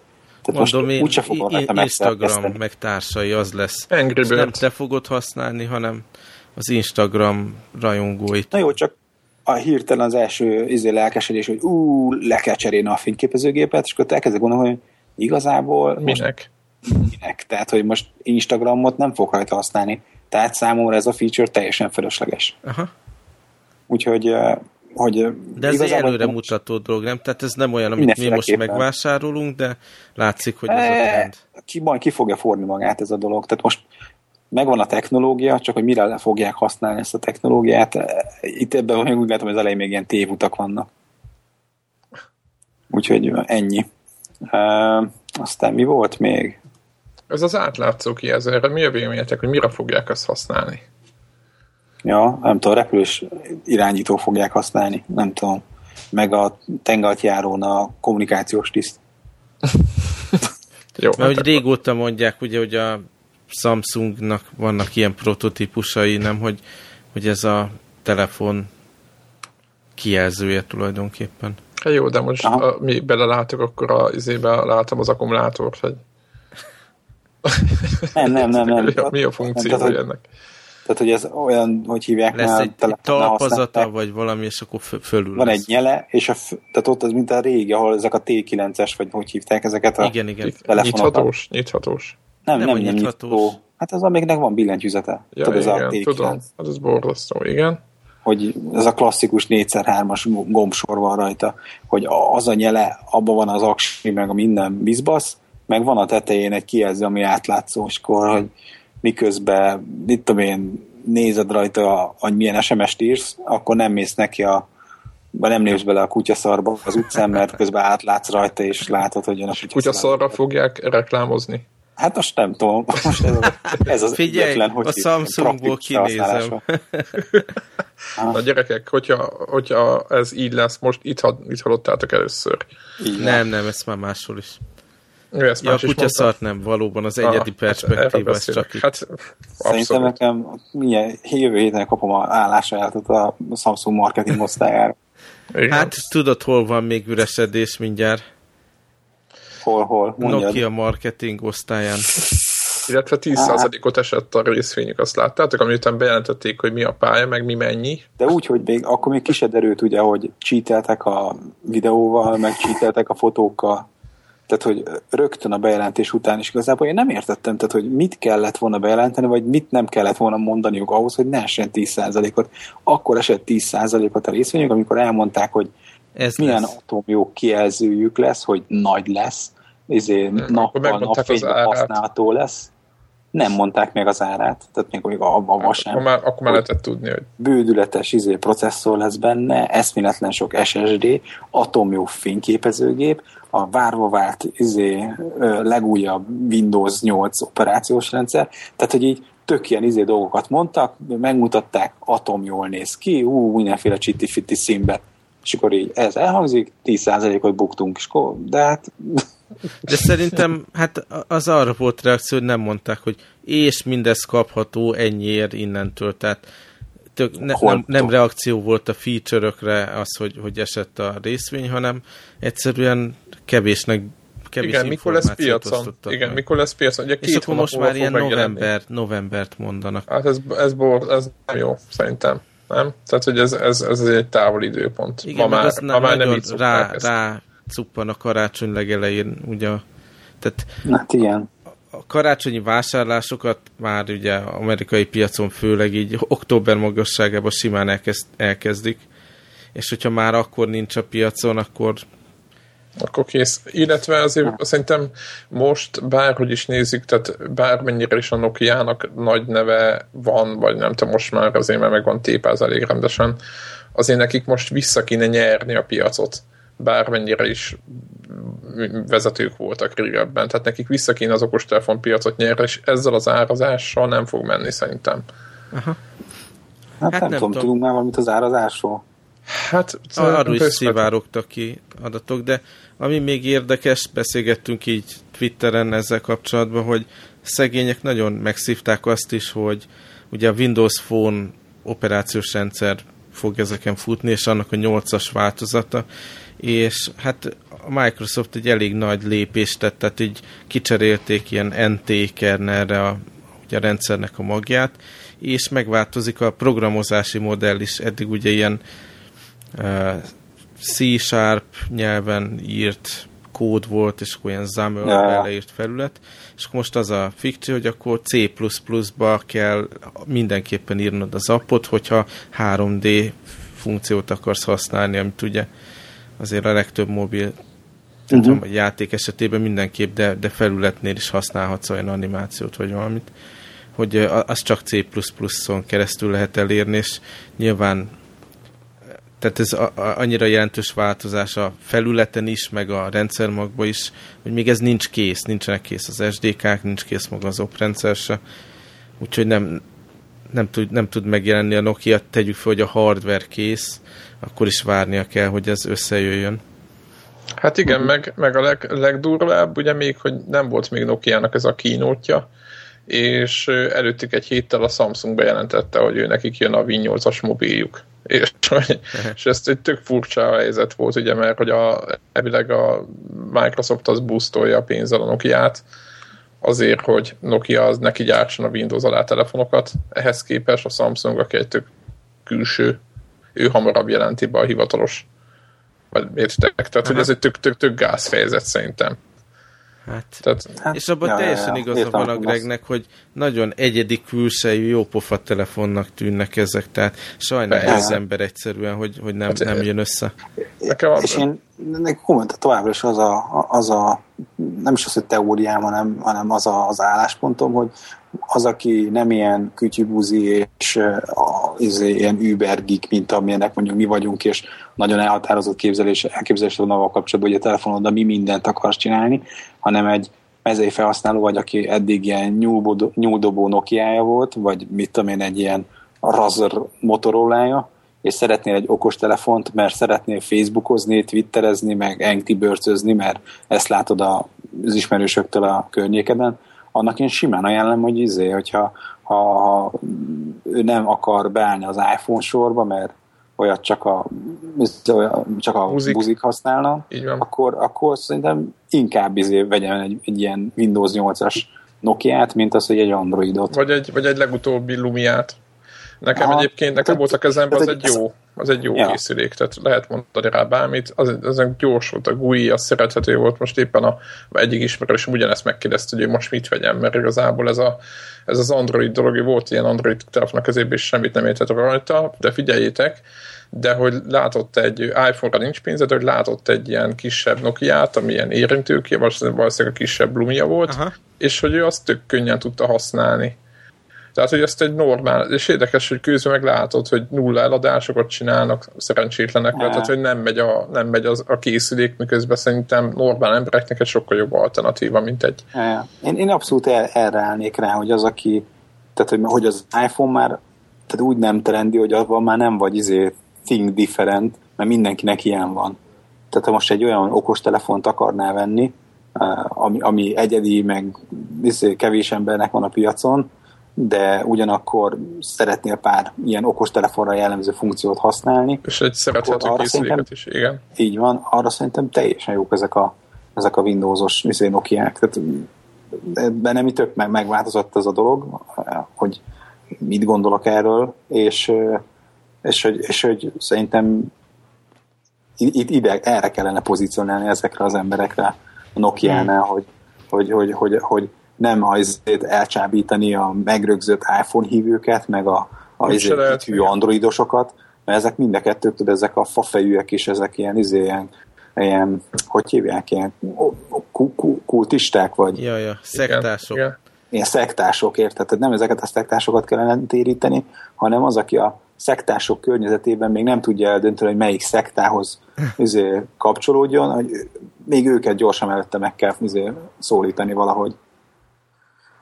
Tehát Mondom most úgyse fogom Instagram meg társai az lesz. nem te fogod használni, hanem az Instagram rajongóit. Na jó, csak a hirtelen az első izé lelkesedés, hogy ú, le kell cserélni a fényképezőgépet, és akkor elkezdek gondolni, hogy igazából minek? Most, minek? Tehát, hogy most Instagramot nem fog rajta használni. Tehát számomra ez a feature teljesen fölösleges. Aha. Úgyhogy hogy de ez egy előre most... mutató dolog, nem? Tehát ez nem olyan, amit mi most megvásárolunk, de látszik, hogy ez a trend. Ki, majd ki fogja forni magát ez a dolog. Tehát most megvan a technológia, csak hogy mire fogják használni ezt a technológiát, itt ebben még úgy látom, hogy az elején még ilyen tévutak vannak. Úgyhogy ennyi. Uh, aztán mi volt még? Ez az átlátszó kijelző, mi a véleményetek, hogy mire fogják ezt használni? Ja, nem tudom, repülős irányító fogják használni, nem tudom. Meg a tengeratjárón a kommunikációs tiszt. Jó, Mert hát hogy régóta mondják, ugye, hogy a Samsungnak vannak ilyen prototípusai, nem, hogy, hogy ez a telefon kijelzője tulajdonképpen. Hát jó, de most a, mi belelátok, akkor a izébe látom az akkumulátort, hogy... Nem, nem, nem. nem. mi, a, mi a funkció tehát, ennek? Tehát, hogy ez olyan, hogy hívják Lesz egy, egy talpazata, vagy valami, és akkor fölül Van lesz. egy nyele, és a, tehát ott az, mint a régi, ahol ezek a T9-es, vagy hogy hívták ezeket a igen, igen. Nyithatós, nyithatós. Nem, nem, nem, nem nyitható. Hát az, amiknek van billentyűzete. Ja, Tudod, igen, ez a tudom. Hát ez borzasztó, igen. Hogy ez a klasszikus 4x3-as gombsor van rajta, hogy az a nyele, abban van az aksi, meg a minden bizbasz, meg van a tetején egy kijelző, ami átlátszó, és akkor, hogy miközben, mit tudom én, nézed rajta, hogy milyen SMS-t írsz, akkor nem mész neki a vagy nem lépsz bele a kutyaszarba az utcán, mert közben átlátsz rajta, és látod, hogy jön a kutyaszarba. Kutyaszarra fogják reklámozni. Hát most nem tudom, most ez, a, ez az Figyelj, egyetlen, hogy a Samsungból kinézem. A gyerekek, hogyha, hogyha ez így lesz, most itt, itt hallottátok először. Így nem, nem, ezt már máshol is. Ezt ja, a kutya szart nem, valóban az egyedi ah, hát perspektíva, ez csak hát, Szerintem nekem milyen, jövő héten kapom a állásajánlatot a Samsung marketing osztályára. Hát tudod, hol van még üresedés mindjárt? Hol, hol? Mondjad. Nokia marketing osztályán. Illetve 10%-ot esett a részvényük, azt láttátok, amiután bejelentették, hogy mi a pálya, meg mi mennyi. De úgy, hogy még akkor még kisederült ugye, hogy cheateltek a videóval, meg cheateltek a fotókkal. Tehát, hogy rögtön a bejelentés után is igazából én nem értettem, tehát, hogy mit kellett volna bejelenteni, vagy mit nem kellett volna mondaniuk ahhoz, hogy ne essen 10%-ot. Akkor esett 10%-ot a részvényük, amikor elmondták, hogy ez milyen lesz. atomjó kijelzőjük lesz, hogy nagy lesz, izé, nappal, napfényben használható lesz. Nem mondták meg az árát, tehát még, még a, a vasán. Akkor már, akkor már lehetett tudni, hogy... Bődületes izé, processzor lesz benne, eszméletlen sok SSD, atomjó fényképezőgép, a várva várt izé, legújabb Windows 8 operációs rendszer, tehát hogy így tök ilyen izé dolgokat mondtak, megmutatták, atom jól néz ki, ú, mindenféle csitti-fitti színbe. És akkor így ez elhangzik, 10%-ot buktunk, és akkor, de hát... De szerintem hát az arra volt reakció, hogy nem mondták, hogy és mindez kapható ennyiért innentől, tehát tök, ne, nem, nem reakció volt a feature-ökre az, hogy, hogy esett a részvény, hanem egyszerűen kevésnek kevés Igen, mikor lesz piacon? Igen, meg. mikor lesz piacon? Ugye két és akkor most már ilyen november, novembert mondanak. Hát ez, ez, bor, ez nem jó, szerintem nem? Tehát, hogy ez, ez, ez egy távol időpont. Igen, ma már, az ma már nem így rá, rá cuppan a karácsony legelején, ugye, tehát hát igen. A karácsonyi vásárlásokat már ugye amerikai piacon főleg így október magasságában simán elkezd, elkezdik, és hogyha már akkor nincs a piacon, akkor akkor kész. Illetve azért szerintem most bárhogy is nézzük, tehát bármennyire is a Nokia-nak nagy neve van, vagy nem tudom, most már azért mert meg van tépáz elég rendesen, azért nekik most vissza kéne nyerni a piacot bármennyire is vezetők voltak régebben. Tehát nekik vissza kéne az okostelefon piacot nyerni, és ezzel az árazással nem fog menni szerintem. Aha. Hát, hát nem, nem tudom, tudom, tudunk már valamit az árazásról? Hát arról is szivárogtak ki adatok, de ami még érdekes, beszélgettünk így Twitteren ezzel kapcsolatban, hogy szegények nagyon megszívták azt is, hogy ugye a Windows Phone operációs rendszer fog ezeken futni, és annak a 8-as változata, és hát a Microsoft egy elég nagy lépést tett, tehát így kicserélték ilyen NT kernelre a, ugye a rendszernek a magját, és megváltozik a programozási modell is, eddig ugye ilyen C-sharp nyelven írt kód volt, és akkor ilyen XAML ja. beleírt felület, és akkor most az a fikció, hogy akkor C++-ba kell mindenképpen írnod az appot, hogyha 3D funkciót akarsz használni, amit ugye azért a legtöbb mobil uh-huh. tudom, játék esetében mindenképp, de, de felületnél is használhatsz olyan animációt, vagy valamit, hogy az csak C++-on keresztül lehet elérni, és nyilván tehát ez a, a, annyira jelentős változás a felületen is, meg a rendszermagban is, hogy még ez nincs kész, nincsenek kész az SDK-k, nincs kész maga az oprendszer se, úgyhogy nem, nem, tud, nem tud megjelenni a Nokia, tegyük fel, hogy a hardware kész, akkor is várnia kell, hogy ez összejöjjön. Hát igen, meg, meg a leg, legdurvább, ugye még, hogy nem volt még Nokia-nak ez a kínótja, és előttük egy héttel a Samsung bejelentette, hogy ő nekik jön a Win8-as mobiljuk. És, és ez egy tök furcsa helyzet volt, ugye, mert hogy a, evileg a Microsoft az boostolja a pénzzel a Nokia-t, azért, hogy Nokia az neki gyártson a Windows alá telefonokat. Ehhez képest a Samsung, aki egy tök külső, ő hamarabb jelenti be a hivatalos vagy értek? Tehát, Aha. hogy ez egy tök, tök, tök gázfejezet szerintem. Hát, Tehát, hát, és abban ja, teljesen ja, igaza van a Gregnek, hogy nagyon egyedi külsejű, jópofa telefonnak tűnnek ezek, tehát sajnálja az ember egyszerűen, hogy, hogy nem, hát, nem jön össze. Nekem és én nekem továbbra is az a, az a, nem is az, hogy teóriám, hanem, hanem az a, az álláspontom, hogy az, aki nem ilyen kütyübuzi és az ilyen Uber geek, mint amilyenek mondjuk mi vagyunk, és nagyon elhatározott képzelés, elképzelés van avval kapcsolatban, hogy a telefonod mi mindent akarsz csinálni, hanem egy mezei felhasználó vagy, aki eddig ilyen nyúldobó Nokia-ja volt, vagy mit tudom én, egy ilyen Razer Motorola-ja, és szeretnél egy okos telefont, mert szeretnél Facebookozni, Twitterezni, meg Angry bőrcözni, mert ezt látod az ismerősöktől a környékeden, annak én simán ajánlom, hogy izé, hogyha ha, ha ő nem akar beállni az iPhone sorba, mert olyat csak a, csak a buzik, buzik használna, akkor, akkor szerintem inkább izé vegyen egy, egy ilyen Windows 8-as Nokia-t, mint az, hogy egy Androidot. Vagy egy, vagy egy legutóbbi Lumiát. Nekem Aha, egyébként, nekem volt a kezemben, az egy jó, az egy jó ja. készülék, tehát lehet mondani rá bármit, az, az gyors volt, a GUI, az szerethető volt, most éppen a, egyik ismerősöm ugyanezt megkérdezte, hogy most mit vegyem, mert igazából ez, a, ez az Android dolog, volt ilyen Android telefon a kezében, és semmit nem értett rajta, de figyeljétek, de hogy látott egy iPhone-ra nincs pénze, de hogy látott egy ilyen kisebb Nokia-t, ami ilyen érintőké, valószínűleg a kisebb Lumia volt, Aha. és hogy ő azt tök könnyen tudta használni. Tehát, hogy ezt egy normál, és érdekes, hogy közben meg látod, hogy nulla eladásokat csinálnak szerencsétlenek, mert tehát, hogy nem megy, a, nem megy az, a készülék, miközben szerintem normál embereknek egy sokkal jobb alternatíva, mint egy. Én, én abszolút el, erre állnék rá, hogy az, aki, tehát, hogy, hogy az iPhone már tehát úgy nem trendi, hogy abban már nem vagy izé think different, mert mindenkinek ilyen van. Tehát ha most egy olyan okos telefont akarná venni, eh, ami, ami egyedi, meg izé, kevés embernek van a piacon, de ugyanakkor szeretnél pár ilyen okos telefonra jellemző funkciót használni. És egy szerethető készüléket is, igen. Így van, arra szerintem teljesen jók ezek a, ezek a Windowsos izé, Nokia-k. Tehát bennem itt tök meg, megváltozott ez a dolog, hogy mit gondolok erről, és, és, hogy, és hogy szerintem itt ide, erre kellene pozícionálni ezekre az emberekre a Nokia-nál, hmm. hogy, hogy, hogy, hogy, hogy nem azért elcsábítani a megrögzött iPhone hívőket, meg a, a hű androidosokat, mert ezek mind a kettők, tudod, ezek a fafejűek is, ezek ilyen, izé, ilyen, ilyen hogy hívják, ilyen kultisták, vagy... Ja, ja, szektások. Igen, Ilyen szektások, érted? Tehát nem ezeket a szektásokat kellene téríteni, hanem az, aki a szektások környezetében még nem tudja eldönteni, hogy melyik szektához izé, kapcsolódjon, hogy még őket gyorsan mellette meg kell izé, szólítani valahogy.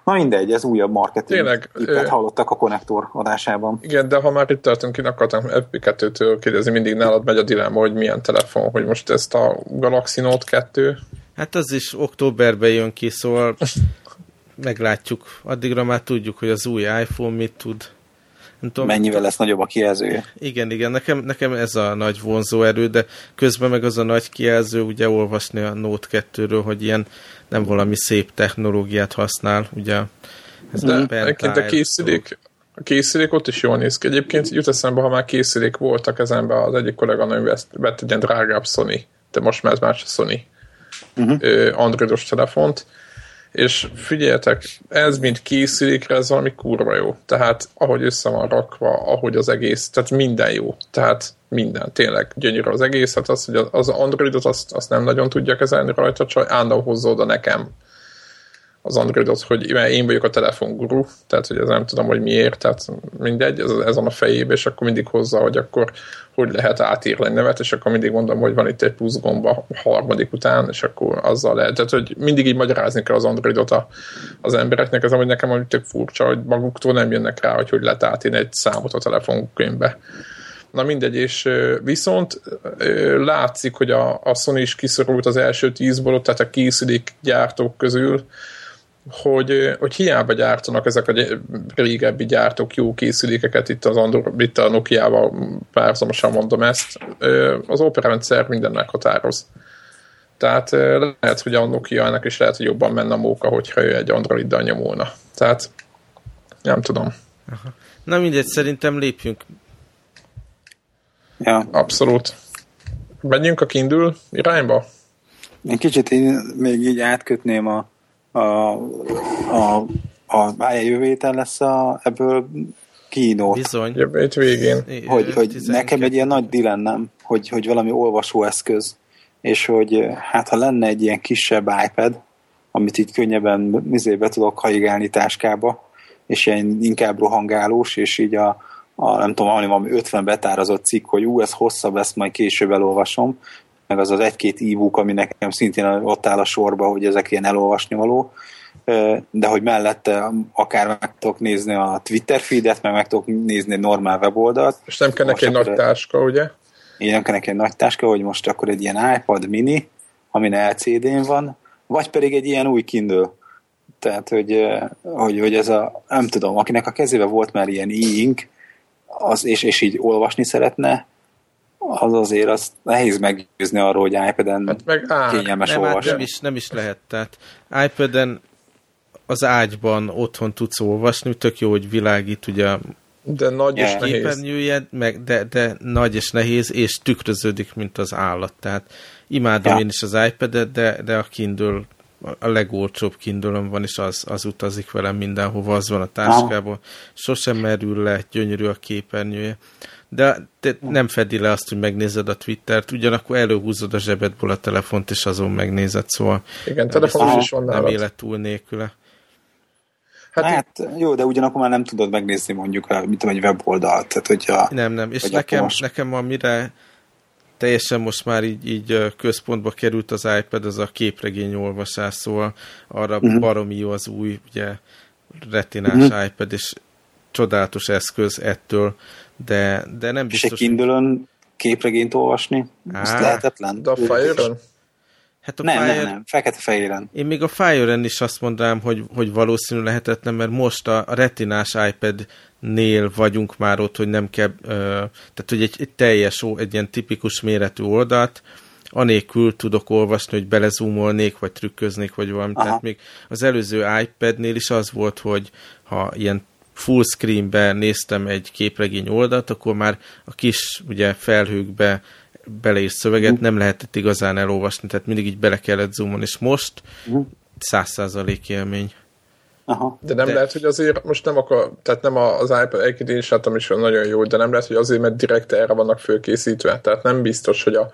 Na mindegy, ez újabb marketing. Tényleg. Itt hallottak a konnektor adásában. Igen, de ha már itt tartunk, én akartam FP2-től kérdezni, mindig nálad megy a dilemma, hogy milyen telefon, hogy most ezt a Galaxy Note 2. Hát az is októberben jön ki, szóval meglátjuk. Addigra már tudjuk, hogy az új iPhone mit tud. Nem tudom, Mennyivel lesz nagyobb a kijelzője? Igen, igen, nekem, nekem ez a nagy vonzó erő, de közben meg az a nagy kijelző, ugye olvasni a Note 2-ről, hogy ilyen nem valami szép technológiát használ, ugye. Ez de egyébként a készülék, a készülék ott is jól néz ki. Egyébként jut eszembe, ha már készülék volt a kezembe, az egyik kollega vett egy ilyen drágább Sony, de most már ez más a Sony uh-huh. androidos telefont, és figyeljetek, ez mint készülékre, ez valami kurva jó. Tehát ahogy össze van rakva, ahogy az egész, tehát minden jó. Tehát minden, tényleg gyönyörű az egész. Hát az, hogy az Androidot azt, azt nem nagyon tudja kezelni rajta, csak állandóan hozza oda nekem az Androidot, hogy én vagyok a telefonguru, tehát hogy ez nem tudom, hogy miért, tehát mindegy, ez, ez van a fejébe, és akkor mindig hozza, hogy akkor hogy lehet átírni egy nevet, és akkor mindig mondom, hogy van itt egy plusz gomba harmadik után, és akkor azzal lehet. Tehát, hogy mindig így magyarázni kell az Androidot a, az embereknek, ez amúgy nekem hogy tök furcsa, hogy maguktól nem jönnek rá, hogy hogy lehet átírni egy számot a telefonkönyvbe. Na mindegy, és viszont látszik, hogy a, a Sony is kiszorult az első tízból, tehát a készülék gyártók közül, hogy, hogy hiába gyártanak ezek a régebbi gyártók jó készülékeket, itt, az Andor, itt a Nokia-val párhuzamosan mondom ezt, az Opera rendszer minden meghatároz. Tehát lehet, hogy a Nokia ennek is lehet, hogy jobban menne a móka, hogyha ő egy Androiddal nyomulna. Tehát nem tudom. Aha. Na mindegy, szerintem lépjünk. Ja. Abszolút. Menjünk a Kindle irányba? Én kicsit én még így átkötném a a, a, a mája jövő héten lesz a, ebből kínót. Bizony. Jövő végén. Hogy, hogy nekem egy ilyen nagy dilemmám, hogy, hogy valami olvasóeszköz, és hogy hát ha lenne egy ilyen kisebb iPad, amit így könnyebben be tudok haigálni táskába, és ilyen inkább rohangálós, és így a, a nem tudom, valami 50 betárazott cikk, hogy ú, ez hosszabb lesz, majd később elolvasom, meg az az egy-két e-book, ami nekem szintén ott áll a sorba, hogy ezek ilyen elolvasni való, de hogy mellette akár meg tudok nézni a Twitter feedet, meg meg tudok nézni egy normál weboldalt. És nem kell neki egy nagy táska, ugye? Igen, nem kell neki egy nagy táska, hogy most akkor egy ilyen iPad mini, amin LCD-n van, vagy pedig egy ilyen új Kindle. Tehát, hogy, hogy, hogy ez a, nem tudom, akinek a kezébe volt már ilyen e-ink, az, és, és így olvasni szeretne, az azért az nehéz meggyőzni arról, hogy iPad-en hát meg, á, kényelmes nem, hát olvasni. Nem is, nem is lehet. Tehát iPad-en az ágyban otthon tudsz olvasni, tök jó, hogy világít ugye de nagy és nehéz. meg, de, de nagy és nehéz, és tükröződik, mint az állat. Tehát imádom ja. én is az iPad-et, de, de a Kindle a legolcsóbb kindle van, és az, az utazik velem mindenhova, az van a táskában. Sosem merül le, gyönyörű a képernyője. De te nem fedi le azt, hogy megnézed a Twittert, ugyanakkor előhúzod a zsebedből a telefont, és azon megnézed, szóval Igen, telefonos is van Nem élet túl nélküle. Hát, hát jó, de ugyanakkor már nem tudod megnézni mondjuk mit tudom, egy weboldalt. Tehát, hogyha, nem, nem, és nekem, most... nekem amire teljesen most már így, így központba került az iPad, az a képregény olvasás, szóval arra uh-huh. baromi jó az új, ugye, retinás uh-huh. iPad, és csodálatos eszköz ettől, de, de nem biztos... És egy kindle képregényt olvasni? Á, lehetetlen? De a fire Hát a nem, Fire... nem, nem, fekete-fehéren. Én még a Fire-en is azt mondanám, hogy, hogy valószínű lehetetlen, mert most a, a retinás iPad-nél vagyunk már ott, hogy nem kell, tehát hogy egy, egy teljes, egy ilyen tipikus méretű oldalt, anélkül tudok olvasni, hogy belezúmolnék, vagy trükköznék, vagy valami. Aha. Tehát még az előző iPad-nél is az volt, hogy ha ilyen full screenbe néztem egy képregény oldalt, akkor már a kis ugye felhőkbe beleírt szöveget uh-huh. nem lehetett igazán elolvasni, tehát mindig így bele kellett zoomolni, és most mhm. száz százalék élmény. Aha. De nem de... lehet, hogy azért most nem akar, tehát nem az iPad, egyébként én is láttam is nagyon jó, de nem lehet, hogy azért, mert direkt erre vannak fölkészítve, tehát nem biztos, hogy a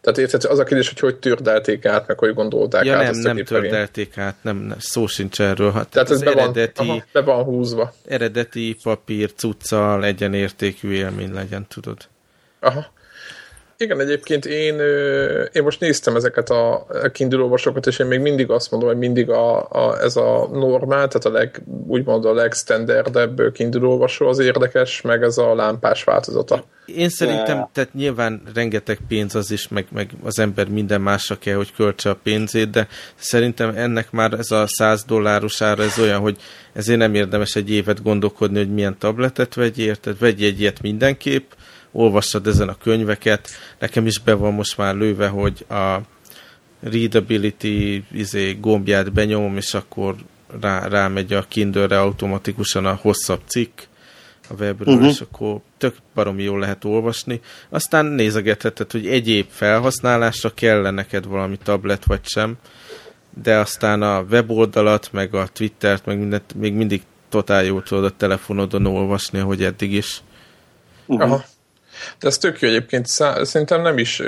tehát érted, az a kérdés, hogy hogy tördelték át, meg hogy gondolták ja, át nem, ezt a nem tördelték át, nem, nem, szó sincs erről. Hát Tehát ez be van, aha, be van húzva. Eredeti papír, cuccal egyenértékű élmény legyen, tudod. Aha. Igen, egyébként én, én most néztem ezeket a Kindle olvasókat, és én még mindig azt mondom, hogy mindig a, a, ez a normál, tehát a leg, úgymond a legstandardebb Kindle olvasó az érdekes, meg ez a lámpás változata. Én szerintem, yeah. tehát nyilván rengeteg pénz az is, meg, meg az ember minden másra kell, hogy költse a pénzét, de szerintem ennek már ez a 100 dolláros ára, ez olyan, hogy ezért nem érdemes egy évet gondolkodni, hogy milyen tabletet vegyél, érted? Vegyél egy ilyet mindenképp, olvassad ezen a könyveket. Nekem is be van most már lőve, hogy a readability izé, gombját benyomom, és akkor rá, rámegy a Kindle-re automatikusan a hosszabb cikk a webről, uh-huh. és akkor tök baromi jól lehet olvasni. Aztán nézegetheted, hogy egyéb felhasználásra kell neked valami tablet vagy sem, de aztán a weboldalat, meg a Twittert, meg mindent még mindig totál jól tudod a telefonodon olvasni, ahogy eddig is. Uh-huh. Aha. De ez tök jó egyébként, szerintem nem is.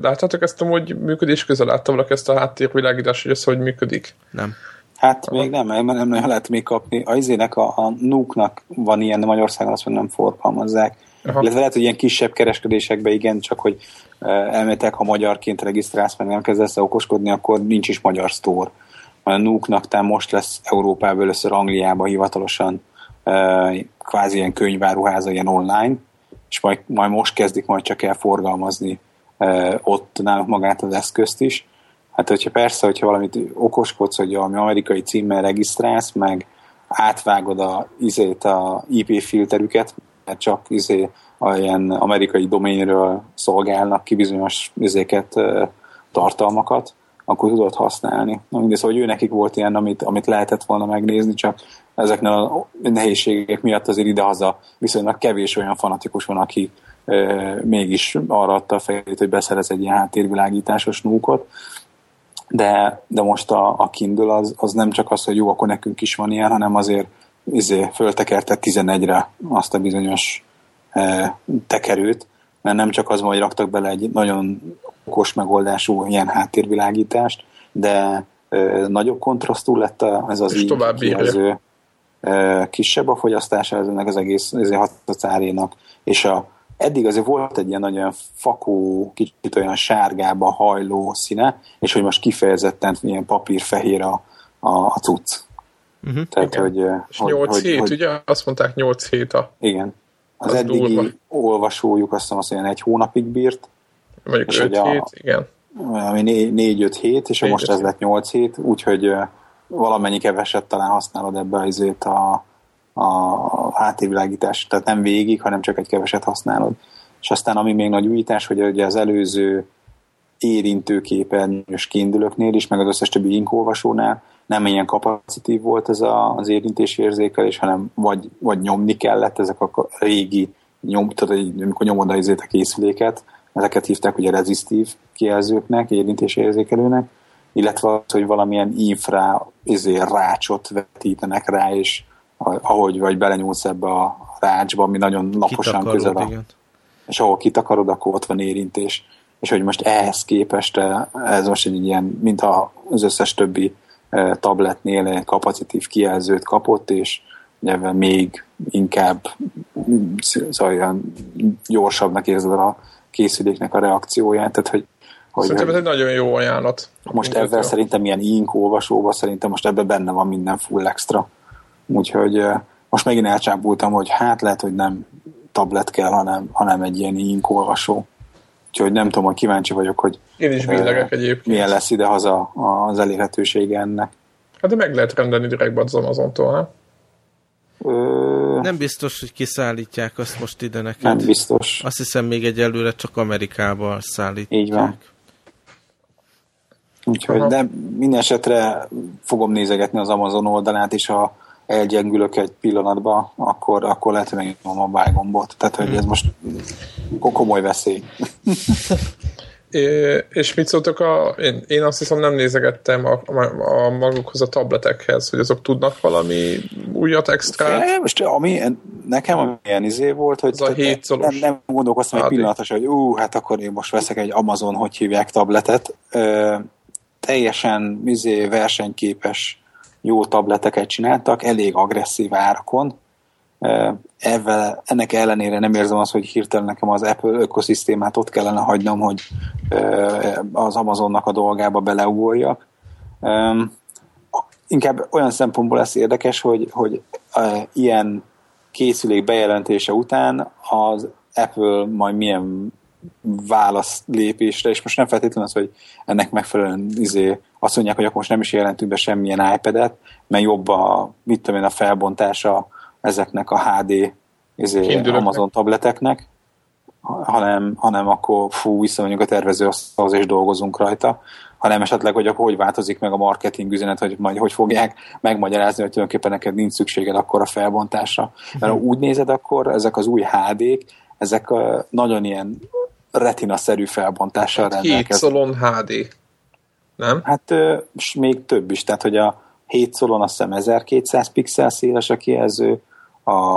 Láthatok ezt amúgy működés közben? Látta valaki ezt a háttérvilágítást, hogy ez hogy működik? Nem. Hát még nem, mert nem nagyon lehet még kapni. A izének, a, a núknak van ilyen, de Magyarországon azt nem forgalmazzák. Aha. Illetve lehet, hogy ilyen kisebb kereskedésekben igen, csak hogy elmétek, ha magyarként regisztrálsz, meg nem kezdesz okoskodni, akkor nincs is magyar store. A núknak tehát most lesz Európában először Angliában hivatalosan kvázi ilyen könyváruháza, ilyen online, és majd, majd most kezdik majd csak el forgalmazni ott náluk magát az eszközt is. Hát hogyha persze, hogyha valamit okoskodsz, hogy valami amerikai címmel regisztrálsz, meg átvágod a, izét, a IP filterüket, mert csak izé, ilyen amerikai doménről szolgálnak ki bizonyos izéket, tartalmakat, akkor tudod használni. Na, mindegy, szóval, hogy ő nekik volt ilyen, amit, amit lehetett volna megnézni, csak ezeknél a nehézségek miatt azért idehaza viszonylag kevés olyan fanatikus van, aki e, mégis arra adta a fejét, hogy beszerez egy ilyen háttérvilágításos núkot. De, de most a, a Kindle az, az nem csak az, hogy jó, akkor nekünk is van ilyen, hanem azért izé, föltekerte 11-re azt a bizonyos e, tekerőt, mert nem csak az, hogy raktak bele egy nagyon okos megoldású ilyen háttérvilágítást, de e, nagyobb kontrasztú lett ez az így kijelző. Kisebb a fogyasztása ennek az egész hatacárénak, és a, eddig azért volt egy ilyen nagyon fakó, kicsit olyan sárgába hajló színe, és hogy most kifejezetten ilyen papírfehér a, a, a cucc. Uh-huh. Tehát, igen. hogy, és hogy, 8 hogy, hét, hogy, ugye? Azt mondták 8 hét a... Igen. Az, az eddigi durva. olvasójuk azt hiszem azt olyan egy hónapig bírt. Mondjuk 5 hét, a, igen. Ami 4-5 hét, és négy, most ez lett 8 hét, úgyhogy valamennyi keveset talán használod ebbe azért a, a háttérvilágítás, tehát nem végig, hanem csak egy keveset használod. És aztán ami még nagy újítás, hogy ugye az előző érintőképernyős kiindülőknél is, meg az összes többi inkolvasónál nem ilyen kapacitív volt ez a, az érintési érzékelés, hanem vagy, vagy nyomni kellett ezek a régi nyom, tehát amikor nyomod a készüléket, ezeket hívták ugye rezistív kijelzőknek, érintési érzékelőnek, illetve az, hogy valamilyen infra izé, rácsot vetítenek rá, és ahogy vagy belenyúlsz ebbe a rácsba, ami nagyon laposan közel a... Igen. És ahol kitakarod, akkor ott van érintés. És hogy most ehhez képest eh, ez most egy ilyen, mintha az összes többi eh, tabletnél egy kapacitív kijelzőt kapott, és nyilván még inkább szóval olyan gyorsabbnak érzed a készüléknek a reakcióját, tehát hogy hogy Szerintem ez egy nagyon jó ajánlat. Most ebben jó. szerintem ilyen ink olvasóban szerintem most ebben benne van minden full extra. Úgyhogy most megint elcsápultam, hogy hát lehet, hogy nem tablet kell, hanem, hanem egy ilyen ink olvasó. Úgyhogy nem tudom, hogy kíváncsi vagyok, hogy Én is billegek egyébként. milyen lesz idehaza az elérhetősége ennek. Hát de meg lehet rendelni direktbe az Amazontól, nem? Ö... Nem biztos, hogy kiszállítják azt most ide neked. Nem biztos. Azt hiszem még egyelőre csak Amerikába szállítják. Így van. Úgyhogy, de minden esetre fogom nézegetni az Amazon oldalát, és ha elgyengülök egy pillanatba, akkor, akkor lehet, hogy megnyomom a bájgombot. Tehát, hogy ez most komoly veszély. É, és mit szóltok a... Én, én azt hiszem nem nézegettem a, a, a magukhoz a tabletekhez, hogy azok tudnak valami újat extra. É, most ami nekem ilyen izé volt, hogy a nem, nem gondolkoztam egy pillanatosan, hogy ú, hát akkor én most veszek egy Amazon, hogy hívják tabletet. Teljesen izé, versenyképes jó tableteket csináltak, elég agresszív árakon. Ezzel, ennek ellenére nem érzem azt, hogy hirtelen nekem az Apple ökoszisztémát ott kellene hagynom, hogy az Amazonnak a dolgába beleugoljak. Inkább olyan szempontból lesz érdekes, hogy, hogy ilyen készülék bejelentése után az Apple majd milyen válasz lépésre, és most nem feltétlenül az, hogy ennek megfelelően izé, azt mondják, hogy akkor most nem is jelentünk be semmilyen iPad-et, mert jobb a, mit tudom én, a felbontása ezeknek a HD izé, Amazon tableteknek, hanem, hanem akkor fú, visszamegyünk a tervezőasztalhoz és dolgozunk rajta, hanem esetleg, hogy akkor hogy változik meg a marketing üzenet, hogy majd hogy fogják megmagyarázni, hogy tulajdonképpen neked nincs szükséged akkor a felbontásra. Mert ha úgy nézed, akkor ezek az új HD-k, ezek nagyon ilyen retina-szerű felbontással hát rendelkeznek. 7 szolon HD, nem? Hát és még több is, tehát hogy a 7 szolon azt hiszem 1200 pixel széles a kijelző, a,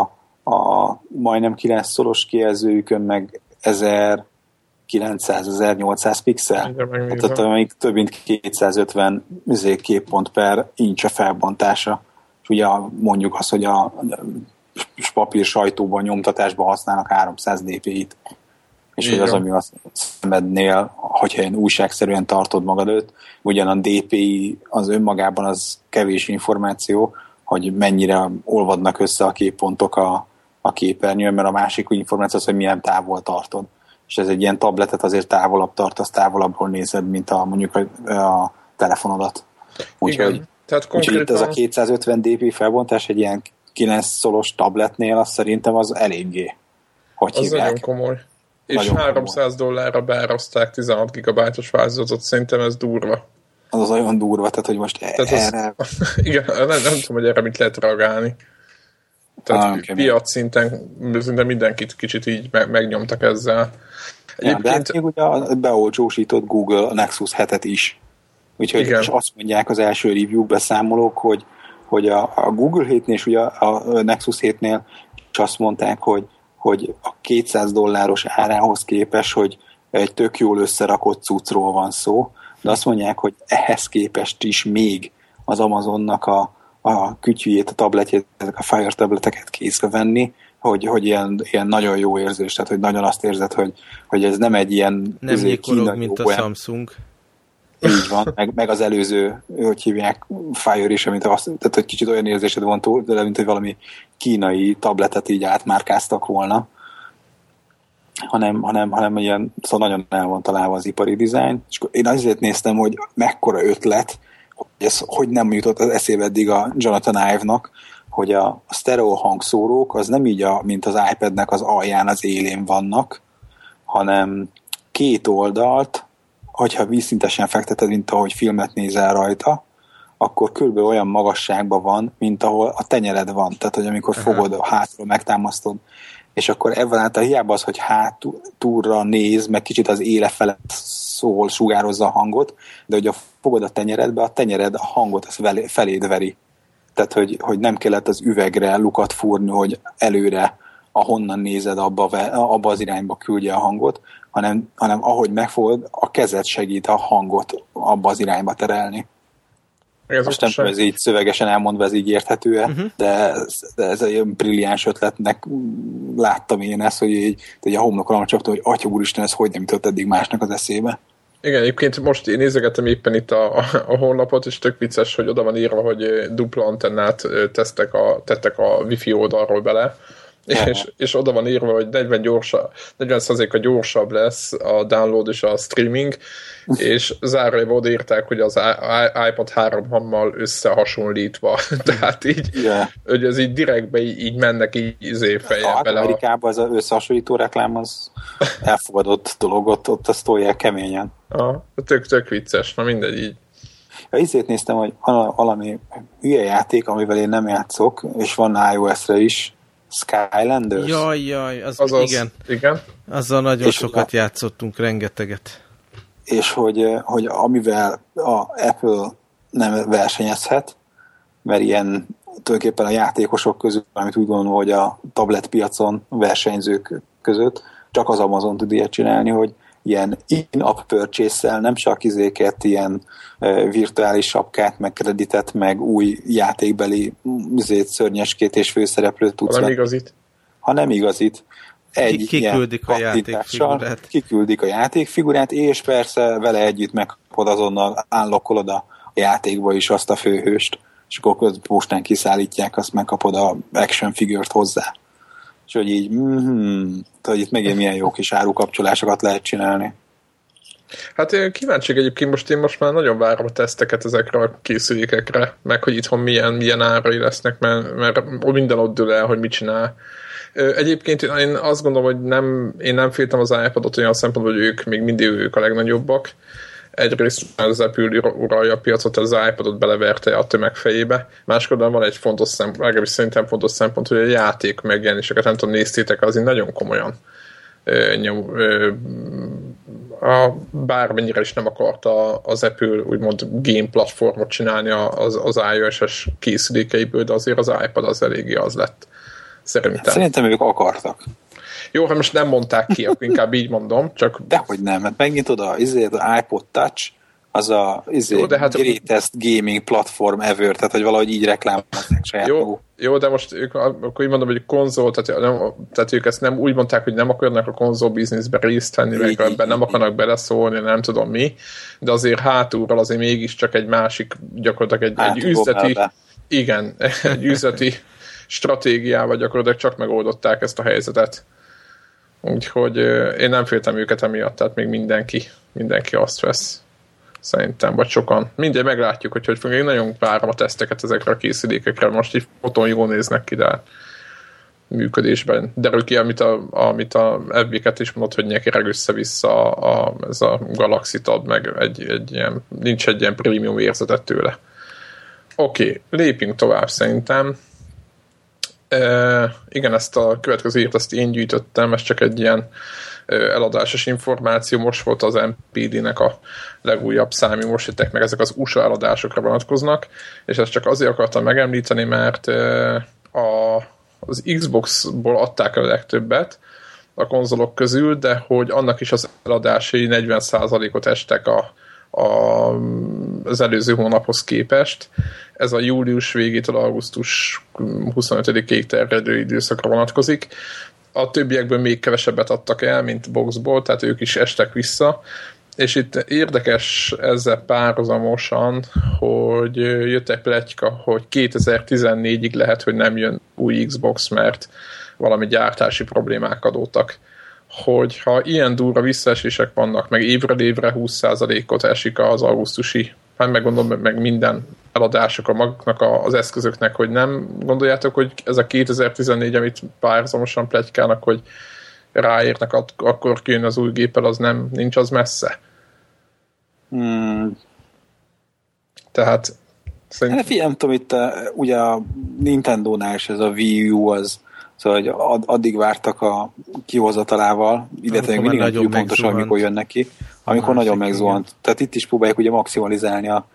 a majdnem 9 szolos kijelzőjükön meg 1900-1800 pixel. Tehát még több mint 250 izé, képpont per incs a felbontása. És ugye mondjuk azt, hogy a papír sajtóban, nyomtatásban használnak 300 dpi-t és hogy az, ami a szemednél, hogyha ilyen újságszerűen tartod magad előtt, ugyan a DPI az önmagában az kevés információ, hogy mennyire olvadnak össze a képpontok a, a képernyőn, mert a másik információ az, hogy milyen távol tartod. És ez egy ilyen tabletet azért távolabb tartasz, távolabbról nézed, mint a mondjuk a, a telefonodat. Úgyhogy, Tehát konkrétan... úgyhogy itt ez a 250 dp felbontás egy ilyen 9 szolos tabletnél, az szerintem az eléggé. Hogy az hívják? nagyon komoly. És Nagyon 300 komoly. dollárra beáraszták 16 gigabájtos változatot, szerintem ez durva. Az az olyan durva, tehát hogy most tehát erre... Az, igen, nem, nem tudom, hogy erre mit lehet reagálni. Tehát ah, piac szinten szinte mindenkit kicsit így megnyomtak ezzel. Egyébként... Ja, de hát még ugye beolcsósított Google a Nexus 7-et is. Úgyhogy Igen. és azt mondják az első review beszámolók, hogy, hogy a, a Google 7-nél és ugye a Nexus 7-nél is azt mondták, hogy hogy a 200 dolláros árához képes, hogy egy tök jól összerakott cuccról van szó, de azt mondják, hogy ehhez képest is még az Amazonnak a, a kütyűjét, a tabletjét, ezek a Fire tableteket készre venni, hogy, hogy ilyen, ilyen nagyon jó érzés, tehát hogy nagyon azt érzed, hogy, hogy ez nem egy ilyen nem izé, kínai mint a Samsung. Így van, meg, meg az előző, hogy hívják, Fire is, amit azt, tehát hogy kicsit olyan érzésed van túl, de mint hogy valami kínai tabletet így átmárkáztak volna, hanem, hanem, hanem ilyen, szóval nagyon el van találva az ipari dizájn, és én azért néztem, hogy mekkora ötlet, hogy ez hogy nem jutott az eszébe eddig a Jonathan Ive-nak, hogy a, a stereo hangszórók az nem így, a, mint az iPad-nek az alján, az élén vannak, hanem két oldalt, hogyha vízszintesen fekteted, mint ahogy filmet nézel rajta, akkor körülbelül olyan magasságban van, mint ahol a tenyered van. Tehát, hogy amikor fogod, a hátról megtámasztod, és akkor ebben által hiába az, hogy hátulra néz, meg kicsit az éle felett szól, sugározza a hangot, de hogy a fogod a tenyeredbe, a tenyered a hangot az feléd veri. Tehát, hogy, hogy nem kellett az üvegre lukat fúrni, hogy előre, ahonnan nézed, abba, abba az irányba küldje a hangot, hanem, hanem ahogy megfogod, a kezed segít a hangot abba az irányba terelni. Ez Most nem tudom, ez így szövegesen elmondva, ez így érthető uh-huh. de, de ez egy brilliáns ötletnek láttam én ezt, hogy így, hogy a homlokolom csak hogy atya úristen, ez hogy nem jutott eddig másnak az eszébe. Igen, egyébként most én nézegetem éppen itt a, a honlapot, és tök vicces, hogy oda van írva, hogy dupla antennát tesztek a, tettek a wifi oldalról bele, és, és oda van írva, hogy 40 gyorsa, 40%-a gyorsabb lesz a download és a streaming, és zárójelben oda írták, hogy az iPad 3 hammal összehasonlítva. Tehát így, yeah. hogy ez így direktbe így, így mennek így izé hát, bele. Amerikában az összehasonlító reklám az elfogadott dolog, ott, ott azt tolják keményen. Ah, tök, tök vicces, na mindegy így. Ja, ízét néztem, hogy valami hülye játék, amivel én nem játszok, és van iOS-re is, Skylanders? Jaj, jaj, az, Azaz, igen. igen. Azzal nagyon és sokat a, játszottunk, rengeteget. És hogy, hogy amivel a Apple nem versenyezhet, mert ilyen tulajdonképpen a játékosok közül, amit úgy gondolom, hogy a tabletpiacon versenyzők között csak az Amazon tud ilyet csinálni, hogy ilyen in-app purchase nem csak izéket, ilyen virtuális sapkát, meg kreditet, meg új játékbeli izét, szörnyeskét és főszereplőt tudsz. Ha nem igazit. Ha nem igazit. Egy kiküldik a játékfigurát. Kiküldik a játékfigurát, és persze vele együtt megkapod azonnal, állokkolod a játékba is azt a főhőst, és akkor postán kiszállítják, azt megkapod a action figurt hozzá. És hogy így, mm-hmm, hogy itt megint milyen jó kis árukapcsolásokat lehet csinálni. Hát kíváncsi egyébként most én most már nagyon várom a teszteket ezekre a készülékekre, meg hogy itthon milyen, milyen árai lesznek, mert, mert minden ott dől el, hogy mit csinál. Egyébként én azt gondolom, hogy nem, én nem féltem az iPad-ot olyan szempontból, hogy ők még mindig ők a legnagyobbak, egyrészt az Apple uralja a piacot, az iPad-ot beleverte a tömeg fejébe, máskor van egy fontos szempont, legalábbis szerintem fontos szempont, hogy a játék megjelenéseket, nem tudom, néztétek, azért nagyon komolyan nyom, a, bármennyire is nem akarta az Apple úgymond game platformot csinálni az, az iOS-es készülékeiből, de azért az iPad az eléggé az lett. Szerintem. Szerintem ők akartak. Jó, ha most nem mondták ki, akkor inkább így mondom. Csak... Dehogy nem, mert megint oda izé, az iPod Touch, az a izé, jó, de hát... greatest gaming platform ever, tehát hogy valahogy így reklámozzák saját jó, maguk. Jó, de most ők, akkor így mondom, hogy konzol, tehát, nem, tehát ők ezt nem úgy mondták, hogy nem akarnak a konzol bizniszbe részt venni, meg ebben nem akarnak beleszólni, nem tudom mi, de azért hátulról azért mégiscsak egy másik, gyakorlatilag egy, egy üzleti, igen, egy üzleti stratégiával gyakorlatilag csak megoldották ezt a helyzetet. Úgyhogy én nem féltem őket emiatt, tehát még mindenki, mindenki azt vesz. Szerintem, vagy sokan. Mindegy, meglátjuk, hogy hogy fogja. Én nagyon várom a teszteket ezekre a készülékekre. Most így foton jól néznek ki, de működésben derül ki, amit a, amit a FB-ket is mondott, hogy nyekireg össze-vissza a, a, ez a Galaxy Tab, meg egy, egy ilyen, nincs egy ilyen prémium érzetet tőle. Oké, okay, lépjünk tovább szerintem. Igen, ezt a következő írt, ezt én gyűjtöttem, ez csak egy ilyen eladásos információ, most volt az MPD-nek a legújabb számi, most jöttek meg, ezek az USA eladásokra vonatkoznak, és ezt csak azért akartam megemlíteni, mert a, az Xbox-ból adták el a legtöbbet a konzolok közül, de hogy annak is az eladásai 40%-ot estek a, a, az előző hónaphoz képest. Ez a július végétől augusztus 25-ig terjedő időszakra vonatkozik. A többiekből még kevesebbet adtak el, mint boxból, tehát ők is estek vissza. És itt érdekes ezzel párhuzamosan, hogy jött egy pletyka, hogy 2014-ig lehet, hogy nem jön új Xbox, mert valami gyártási problémák adódtak hogy ha ilyen durva visszaesések vannak, meg évről évre 20%-ot esik az augusztusi, hát meg gondolom, meg minden eladások a maguknak az eszközöknek, hogy nem gondoljátok, hogy ez a 2014, amit párhuzamosan plegykálnak, hogy ráérnek, akkor kijön az új géppel, az nem, nincs az messze. Hmm. Tehát szerintem... Hát figyelj, nem tudom, itt a, ugye a Nintendo-nál is ez a Wii U az Szóval hogy ad, addig vártak a kihozatalával, illetve mindig nem tudjuk pontosan, amikor jön neki, amikor Másik, nagyon megzuhant. Igen. Tehát itt is próbálják ugye maximalizálni a,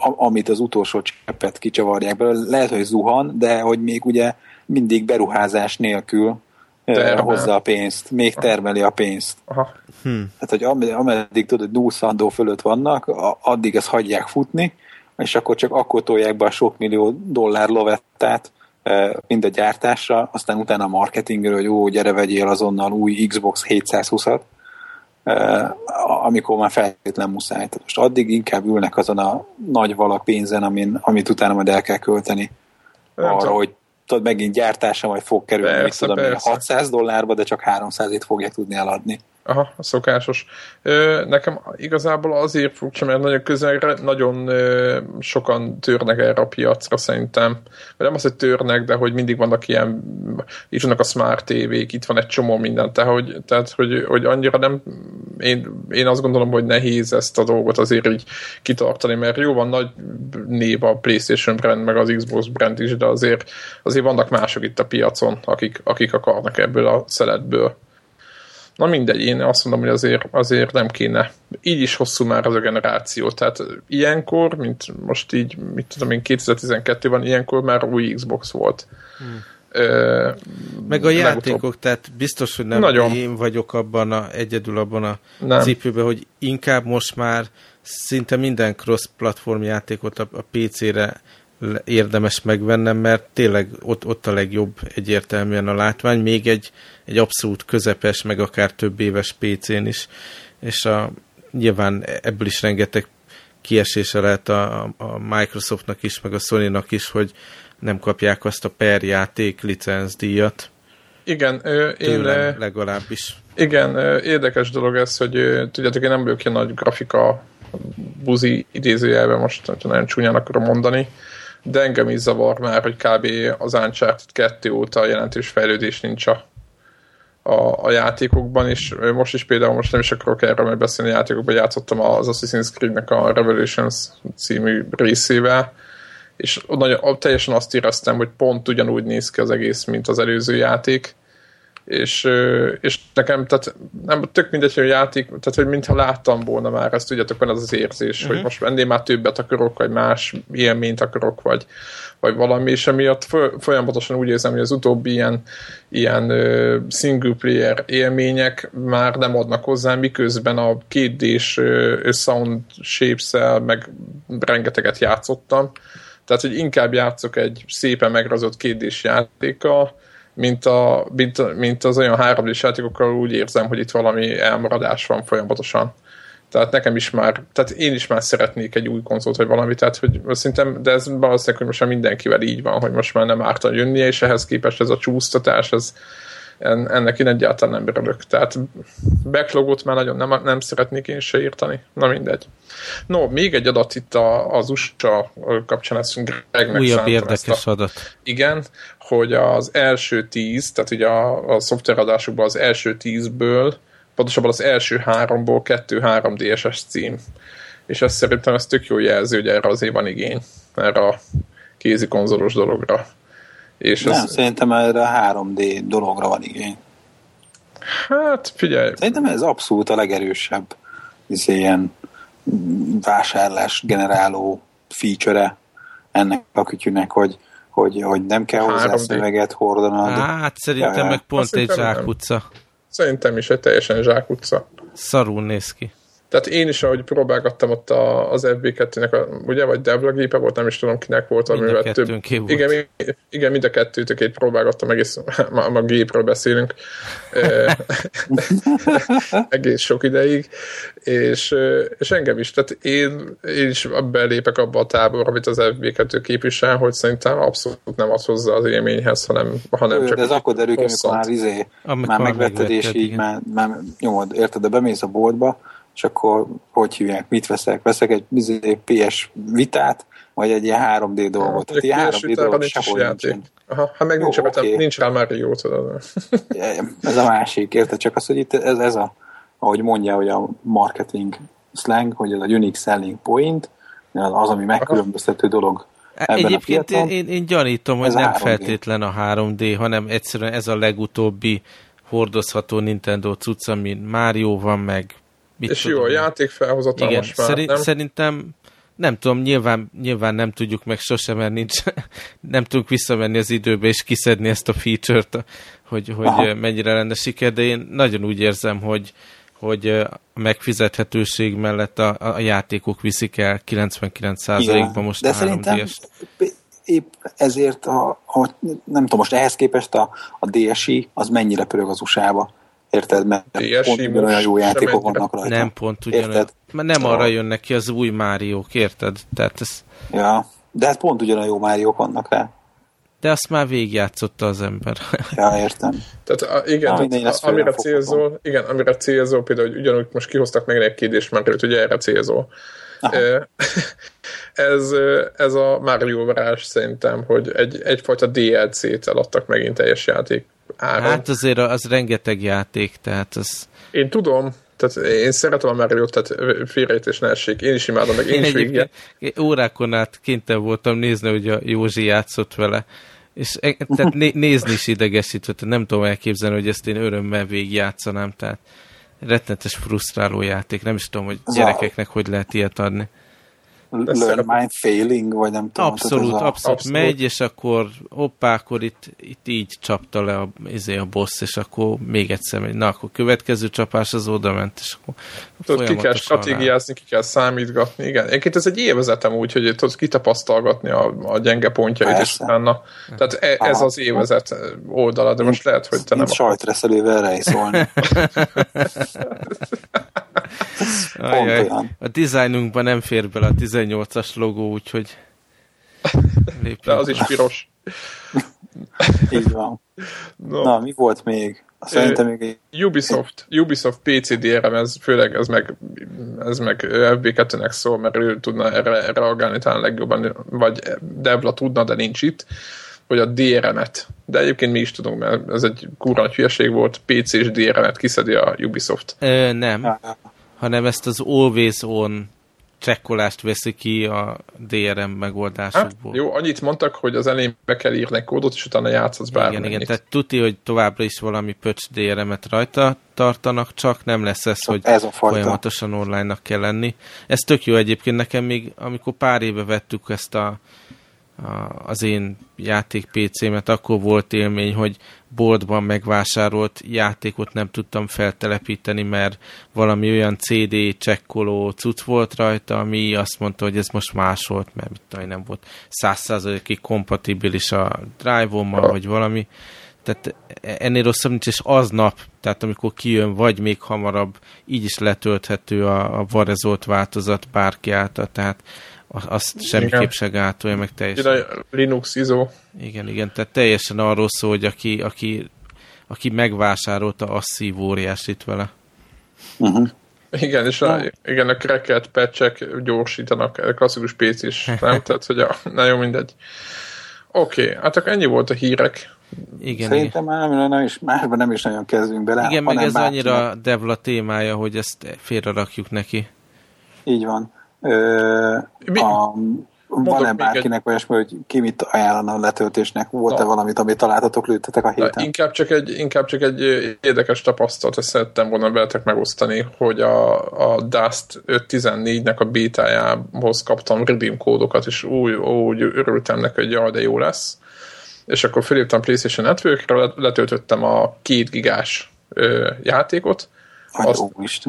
amit az utolsó cseppet kicsavarják belőle. Lehet, hogy zuhan, de hogy még ugye mindig beruházás nélkül Termel. hozza a pénzt, még termeli a pénzt. Aha. Hm. Tehát, hogy ameddig tudod, dúszandó fölött vannak, addig ezt hagyják futni, és akkor csak akkor tolják be a sok millió dollár lovettát, mind a gyártásra, aztán utána a marketingről, hogy ó, gyere vegyél azonnal új Xbox 720-at, amikor már feltétlen muszáj. Tehát most addig inkább ülnek azon a nagy valak pénzen, amin, amit utána majd el kell költeni. Arra, hogy tudod, megint gyártása majd fog kerülni, persze, tudom, persze. 600 dollárba, de csak 300-ét fogják tudni eladni. Aha, a szokásos. Ö, nekem igazából azért furcsa, mert nagyon közelre nagyon ö, sokan törnek erre a piacra szerintem. Vagy nem az, hogy törnek, de hogy mindig vannak ilyen, itt vannak a smart tévék, itt van egy csomó minden, tehát hogy, tehát, hogy, hogy annyira nem, én, én azt gondolom, hogy nehéz ezt a dolgot azért így kitartani, mert jó van nagy név a PlayStation brand, meg az Xbox brand is, de azért, azért vannak mások itt a piacon, akik, akik akarnak ebből a szeletből Na mindegy, én azt mondom, hogy azért, azért nem kéne. Így is hosszú már az a generáció. Tehát ilyenkor, mint most így, mit tudom én, 2012-ben ilyenkor már új Xbox volt. Hmm. Ö, Meg a játékok, tehát biztos, hogy nem Nagyon. én vagyok abban a, egyedül abban a nem. cipőben, hogy inkább most már szinte minden cross-platform játékot a, a PC-re érdemes megvennem, mert tényleg ott, ott a legjobb egyértelműen a látvány, még egy, egy abszolút közepes, meg akár több éves PC-n is, és a, nyilván ebből is rengeteg kiesése lehet a, a Microsoftnak is, meg a Sony-nak is, hogy nem kapják azt a per játék licencdíjat. Igen, ö, én... legalábbis. Igen, érdekes dolog ez, hogy tudjátok, én nem vagyok ilyen nagy grafika buzi idézőjelben most, hogyha nagyon csúnyán akarom mondani, de engem is zavar már, hogy kb. az Uncharted 2 óta jelentős fejlődés nincs a, a, a játékokban, és most is például most nem is akarok erről majd beszélni a játékokban, játszottam az Assassin's Creed-nek a Revolutions című részével, és nagyon, teljesen azt éreztem, hogy pont ugyanúgy néz ki az egész, mint az előző játék, és, és nekem, tehát nem, tök mindegy, hogy a játék, tehát hogy mintha láttam volna már ezt, tudjátok, van az az érzés, uh-huh. hogy mhm. most ennél már többet akarok, vagy más élményt akarok, vagy, vagy valami, és emiatt folyamatosan úgy érzem, hogy az utóbbi ilyen, ilyen single player élmények már nem adnak hozzá, miközben a 2D-s uh, sound shapes meg rengeteget játszottam, tehát, hogy inkább játszok egy szépen megrazott 2 játékkal, mint, a, mint, mint az olyan 3 d játékokkal úgy érzem, hogy itt valami elmaradás van folyamatosan. Tehát nekem is már, tehát én is már szeretnék egy új konzolt, vagy valami, tehát hogy szerintem, de ez valószínűleg, hogy most már mindenkivel így van, hogy most már nem ártan jönnie, és ehhez képest ez a csúsztatás, ez, ennek én egyáltalán nem örülök. Tehát backlogot már nagyon nem, nem szeretnék én se írtani. Na mindegy. No, még egy adat itt a, az USA kapcsán ezt Gregnek Újabb érdekes a, adat. Igen, hogy az első tíz, tehát ugye a, a szoftveradásokban az első tízből, pontosabban az első háromból kettő 3 DSS cím. És ez szerintem ez tök jó jelző, hogy erre azért van igény, erre a kézi konzolos dologra. És Nem, ez... szerintem erre a 3D dologra van igény. Hát, figyelj. Szerintem ez abszolút a legerősebb ez ilyen vásárlás generáló feature ennek a kütyűnek, hogy, hogy, hogy nem kell hozzá 3D. szöveget hordanod. Hát szerintem ja, meg pont egy zsákutca. Szerintem is egy teljesen zsákutca. Szarul néz ki. Tehát én is, ahogy próbálgattam ott a, az FB2-nek, a, ugye, vagy Devla gépe volt, nem is tudom kinek volt, amivel több... Volt. Igen, igen, mind a kettőtökét próbálgattam, egész, a, a gépről beszélünk, egész sok ideig, és, és engem is, tehát én, én is belépek abba a táborba, amit az FB2 képvisel, hogy szerintem abszolút nem az hozzá az élményhez, hanem, hanem csak... De ez akkor derül, amikor már, izé, már megvetted, és így már, már nyomod, érted, de bemész a boltba, és akkor hogy hívják, mit veszek? Veszek egy izé, PS vitát, vagy egy ilyen 3D dolgot. Hát, ilyen 3D dolgot sehol nincsen. Aha, ha meg Jó, nincs, okay. nincs rá már jó, tudod. ez a másik, érted? Csak az, hogy itt ez, ez a, ahogy mondja, hogy a marketing slang, hogy ez a unique selling point, az, ami megkülönböztető dolog Ebben Egyébként én, én, én gyanítom, hogy nem 3D. feltétlen a 3D, hanem egyszerűen ez a legutóbbi hordozható Nintendo cucc, ami Mario van, meg Mit és tudom, jó a játék felhozatal Igen, most már, szerint, nem? szerintem nem tudom, nyilván, nyilván nem tudjuk meg sosem, mert nincs, nem tudunk visszamenni az időbe és kiszedni ezt a feature-t, hogy, hogy mennyire lenne siker, de én nagyon úgy érzem, hogy, hogy a megfizethetőség mellett a, a játékok viszik el 99%-ban most de a 3 épp ezért a, a, nem tudom, most ehhez képest a, a DSi az mennyire pörög az USA-ba. Érted? Mert pont ugyanolyan jó játékok vannak rajta. Nem pont ugyanolyan. Mert nem arra jönnek ki az új mário érted? Tehát ez... Ja, de hát pont ugyanolyan jó mário vannak rá. De azt már végigjátszotta az ember. Ja, értem. Tehát a, igen, Na, tehát, amire célzol, igen, amire célzol, például, hogy ugyanúgy most kihoztak meg egy kérdést már, hogy erre célzol. ez, ez a Mario varázs szerintem, hogy egy, egyfajta DLC-t eladtak megint teljes játék áron. Hát azért az rengeteg játék, tehát az... Én tudom, tehát én szeretem a mario tehát félrejtés ne essék. Én is imádom, meg én, én is Én órákon át kénytelen voltam nézni, hogy a Józsi játszott vele. És e, tehát né, nézni is idegesített, nem tudom elképzelni, hogy ezt én örömmel végigjátszanám, tehát rettenetes frusztráló játék. Nem is tudom, hogy gyerekeknek hogy lehet ilyet adni. Learn mind failing, vagy nem tudom. Abszolút, abszolút, abszolút. Megy, és akkor hoppá, akkor itt, itt így csapta le a, izé a boss, és akkor még egyszer megy. Na, akkor következő csapás az oda ment, és akkor Tudod, ki kell stratégiázni, ki kell számítgatni, igen. Egyébként ez egy évezetem úgy, hogy tudod kitapasztalgatni a, a gyenge pontjait, Persze. és utána. Tehát e, ez az évezet oldala, de most lehet, hogy te nem... Sajtreszelővel rejszolni. Ajaj, a dizájnunkban nem fér bele a 18-as logó, úgyhogy De az is piros. Így van. No. Na, mi volt még? Szerintem még Ubisoft, Ubisoft PC DRM, ez főleg ez meg, ez meg FB2-nek szól, mert ő tudna erre reagálni talán legjobban, vagy Devla tudna, de nincs itt, hogy a DRM-et, de egyébként mi is tudunk, mert ez egy kurva hülyeség volt, PC és DRM-et kiszedi a Ubisoft. Ö, nem hanem ezt az always on csekkolást veszi ki a DRM megoldásokból. Hát, jó, annyit mondtak, hogy az elején be kell írni egy kódot, és utána játszhatsz bármennyit. Igen, igen, tehát tuti, hogy továbbra is valami pöcs DRM-et rajta tartanak, csak nem lesz ez, hogy ez a folyamatosan online-nak kell lenni. Ez tök jó egyébként nekem még, amikor pár éve vettük ezt a az én játék PC-met, akkor volt élmény, hogy boltban megvásárolt játékot nem tudtam feltelepíteni, mert valami olyan CD csekkoló cucc volt rajta, ami azt mondta, hogy ez most más volt, mert mit tudom, nem volt 100%-ig kompatibilis a drive-ommal, vagy valami. Tehát ennél rosszabb nincs, és aznap, tehát amikor kijön, vagy még hamarabb, így is letölthető a, a varezolt változat bárki által, tehát azt semmiképp se gátolja, meg teljesen. Linux ISO. Igen, igen, tehát teljesen arról szól, hogy aki, aki, aki megvásárolta, az szív óriásit vele. Uh-huh. Igen, és a, igen, a cracket patchek gyorsítanak, klasszikus PC is, nem? Tehát, hogy a, nagyon mindegy. Oké, okay, hát akkor ennyi volt a hírek. Igen, Szerintem igen. már nem is, másban nem is nagyon kezdünk bele. Igen, meg ez annyira Devla témája, hogy ezt félrerakjuk neki. Így van. Ö, a, van-e bárkinek egy... olyasmi, hogy ki mit ajánlana a letöltésnek? Volt-e Na. valamit, amit találtatok, lőttetek a héten? Inkább csak, egy, inkább csak egy érdekes tapasztalat, ezt szerettem volna veletek megosztani, hogy a, a Dust 5.14-nek a bétájához kaptam redeem kódokat, és úgy, úgy örültem neki, hogy jaj, de jó lesz. És akkor felírtam PlayStation Network-re, letöltöttem a két gigás ö, játékot, azt,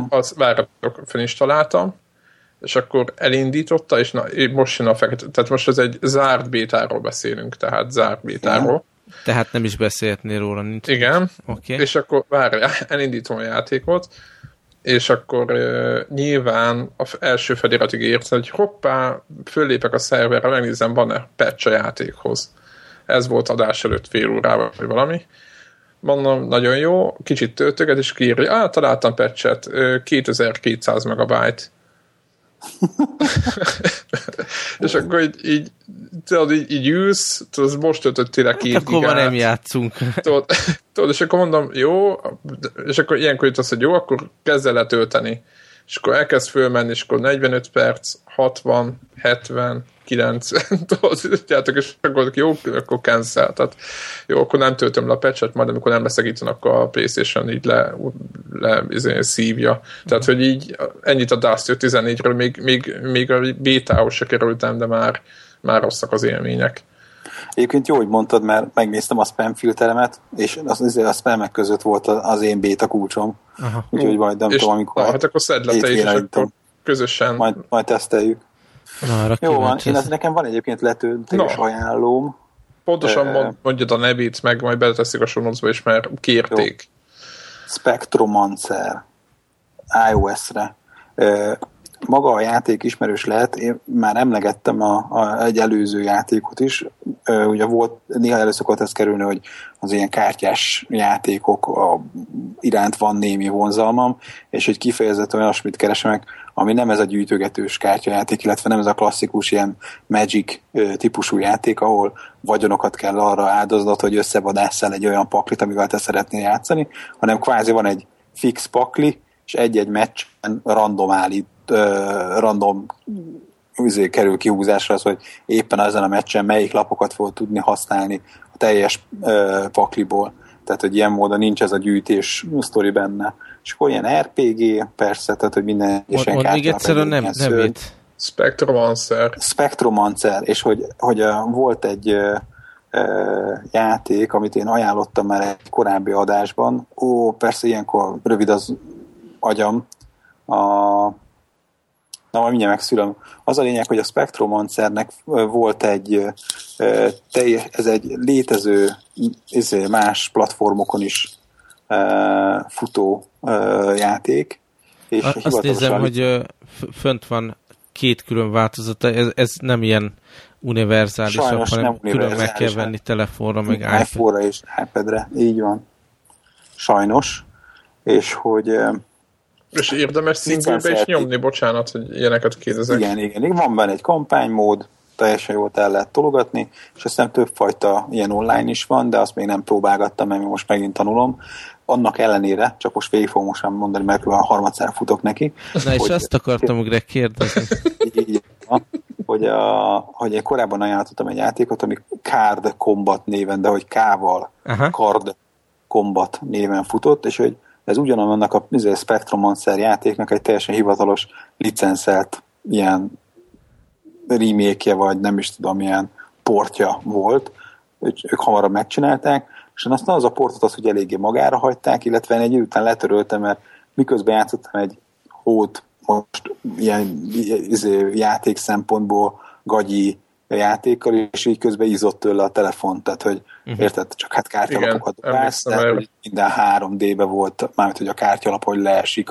azt várjatok, felinstaláltam, és akkor elindította, és na, most jön a fekete, tehát most ez egy zárt bétáról beszélünk, tehát zárt bétáról. Tehát nem is beszélhetnél róla, nincs. Igen, okay. és akkor várj, elindítom a játékot, és akkor uh, nyilván az első feliratig ért, hogy hoppá, föllépek a szerverre, megnézem, van-e patch a játékhoz. Ez volt adás előtt fél órával, vagy valami. Mondom, nagyon jó, kicsit töltöget, és kiírja, ah, találtam patchet, 2200 megabyte és akkor így, így tudod, így, így ülsz, tudod, most töltöttél le két hát akkor már nem játszunk. Tudod, tudod, és akkor mondom, jó, és akkor ilyenkor jut az, hogy jó, akkor kezd el letölteni. És akkor elkezd fölmenni, és akkor 45 perc, 60, 70, 90, tudjátok, és akkor jó, akkor cancel. Tehát jó, akkor nem töltöm le a patchet, majd amikor nem leszek itt, akkor a Playstation így le, le izé, szívja. Tehát, hogy így ennyit a Dust 14-ről, még, még, még a bétához se kerültem, de már, már rosszak az élmények. Egyébként jó, hogy mondtad, mert megnéztem a spam filteremet, és az, a spamek között volt az én béta kulcsom. Aha. Úgyhogy majd nem és, tudom, amikor... Na, hát akkor szedd le te is, és akkor közösen... Majd, majd teszteljük. Na, arra Jó van, én az, nekem van egyébként letöltés no. ajánlóm. Pontosan uh, mondjad a nevét, meg majd beleteszik a sonocba is, mert kérték. Jó. Spectromancer iOS-re. Maga a játék ismerős lehet, én már emlegettem a, a, egy előző játékot is, uh, ugye volt, néha elő szokott ez kerülni, hogy az ilyen kártyás játékok a, iránt van némi vonzalmam, és hogy kifejezetten olyasmit keresek, ami nem ez a gyűjtögetős kártyajáték, illetve nem ez a klasszikus ilyen Magic típusú játék, ahol vagyonokat kell arra áldoznod, hogy összevadásszál egy olyan paklit, amivel te szeretnél játszani, hanem kvázi van egy fix pakli, és egy-egy meccsen random állít, random üzé kerül kihúzásra az, hogy éppen ezen a meccsen melyik lapokat fog tudni használni a teljes pakliból. Tehát, hogy ilyen módon nincs ez a gyűjtés sztori benne. És akkor ilyen RPG, persze, tehát, hogy minden és ilyen még egyszer a nem, nevét. Spectromancer. Spectromancer, és hogy, hogy uh, volt egy uh, uh, játék, amit én ajánlottam már egy korábbi adásban. Ó, persze ilyenkor rövid az agyam. A, na, majd mindjárt megszülöm. Az a lényeg, hogy a Spectromancernek volt egy, ez egy létező izé, más platformokon is futó játék. És Azt nézem, hogy fönt van két külön változata, ez, ez nem ilyen univerzálisabb, hanem nem külön meg kell venni telefonra, meg iPhone-ra és iPad-re, így van. Sajnos. És hogy és érdemes szingülbe is nyomni, bocsánat, hogy ilyeneket kérdezek. Igen, igen, igen. Van benne egy kampánymód, teljesen jól el lehet tologatni, és aztán többfajta ilyen online is van, de azt még nem próbálgattam, mert most megint tanulom. Annak ellenére, csak most végig fogom most mondani, mert a harmadszára futok neki. Na és azt akartam ugye kérdezni. így, hogy, a, hogy én korábban ajánlottam egy játékot, ami Card Combat néven, de hogy K-val Aha. Card Combat néven futott, és hogy ez ugyanannak a izé, Spectrum Monster játéknak egy teljesen hivatalos licenszelt ilyen remake vagy nem is tudom, milyen portja volt, ők, hamarabb megcsinálták, és aztán az a portot az, hogy eléggé magára hagyták, illetve egy idő után letöröltem, mert miközben játszottam egy hót most ilyen izé, játék szempontból gagyi játékkal, és így közben ízott tőle a telefon, tehát hogy uh-huh. érted, csak hát kártyalapokat vász, de hogy minden 3D-be volt, mármint hogy a kártyalap, hogy leesik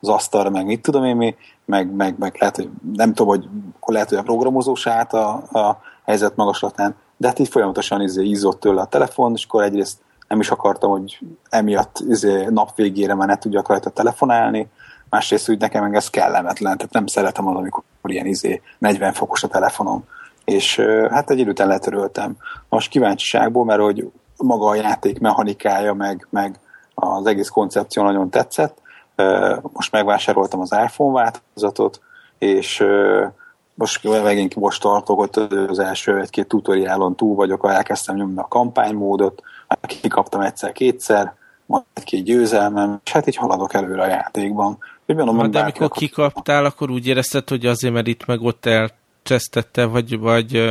az asztalra, meg mit tudom én mi, meg, meg, meg lehet, hogy nem tudom, hogy lehet, hogy a programozós át a, a helyzet magaslatán, de hát így folyamatosan izé ízott tőle a telefon, és akkor egyrészt nem is akartam, hogy emiatt izé nap végére már ne tudjak rajta telefonálni, másrészt úgy nekem ez kellemetlen, tehát nem szeretem az, amikor ilyen izé 40 fokos a telefonom és hát egy időt letöröltem. Most kíváncsiságból, mert hogy maga a játék mechanikája, meg, meg az egész koncepció nagyon tetszett. Most megvásároltam az iPhone változatot, és most megint most tartok, az első egy-két tutoriálon túl vagyok, elkezdtem nyomni a kampánymódot, kikaptam egyszer-kétszer, majd egy-két győzelmem, és hát így haladok előre a játékban. Úgy mondom, de amikor kikaptál, akkor úgy érezted, hogy azért, mert itt meg ott el csesztette, vagy, vagy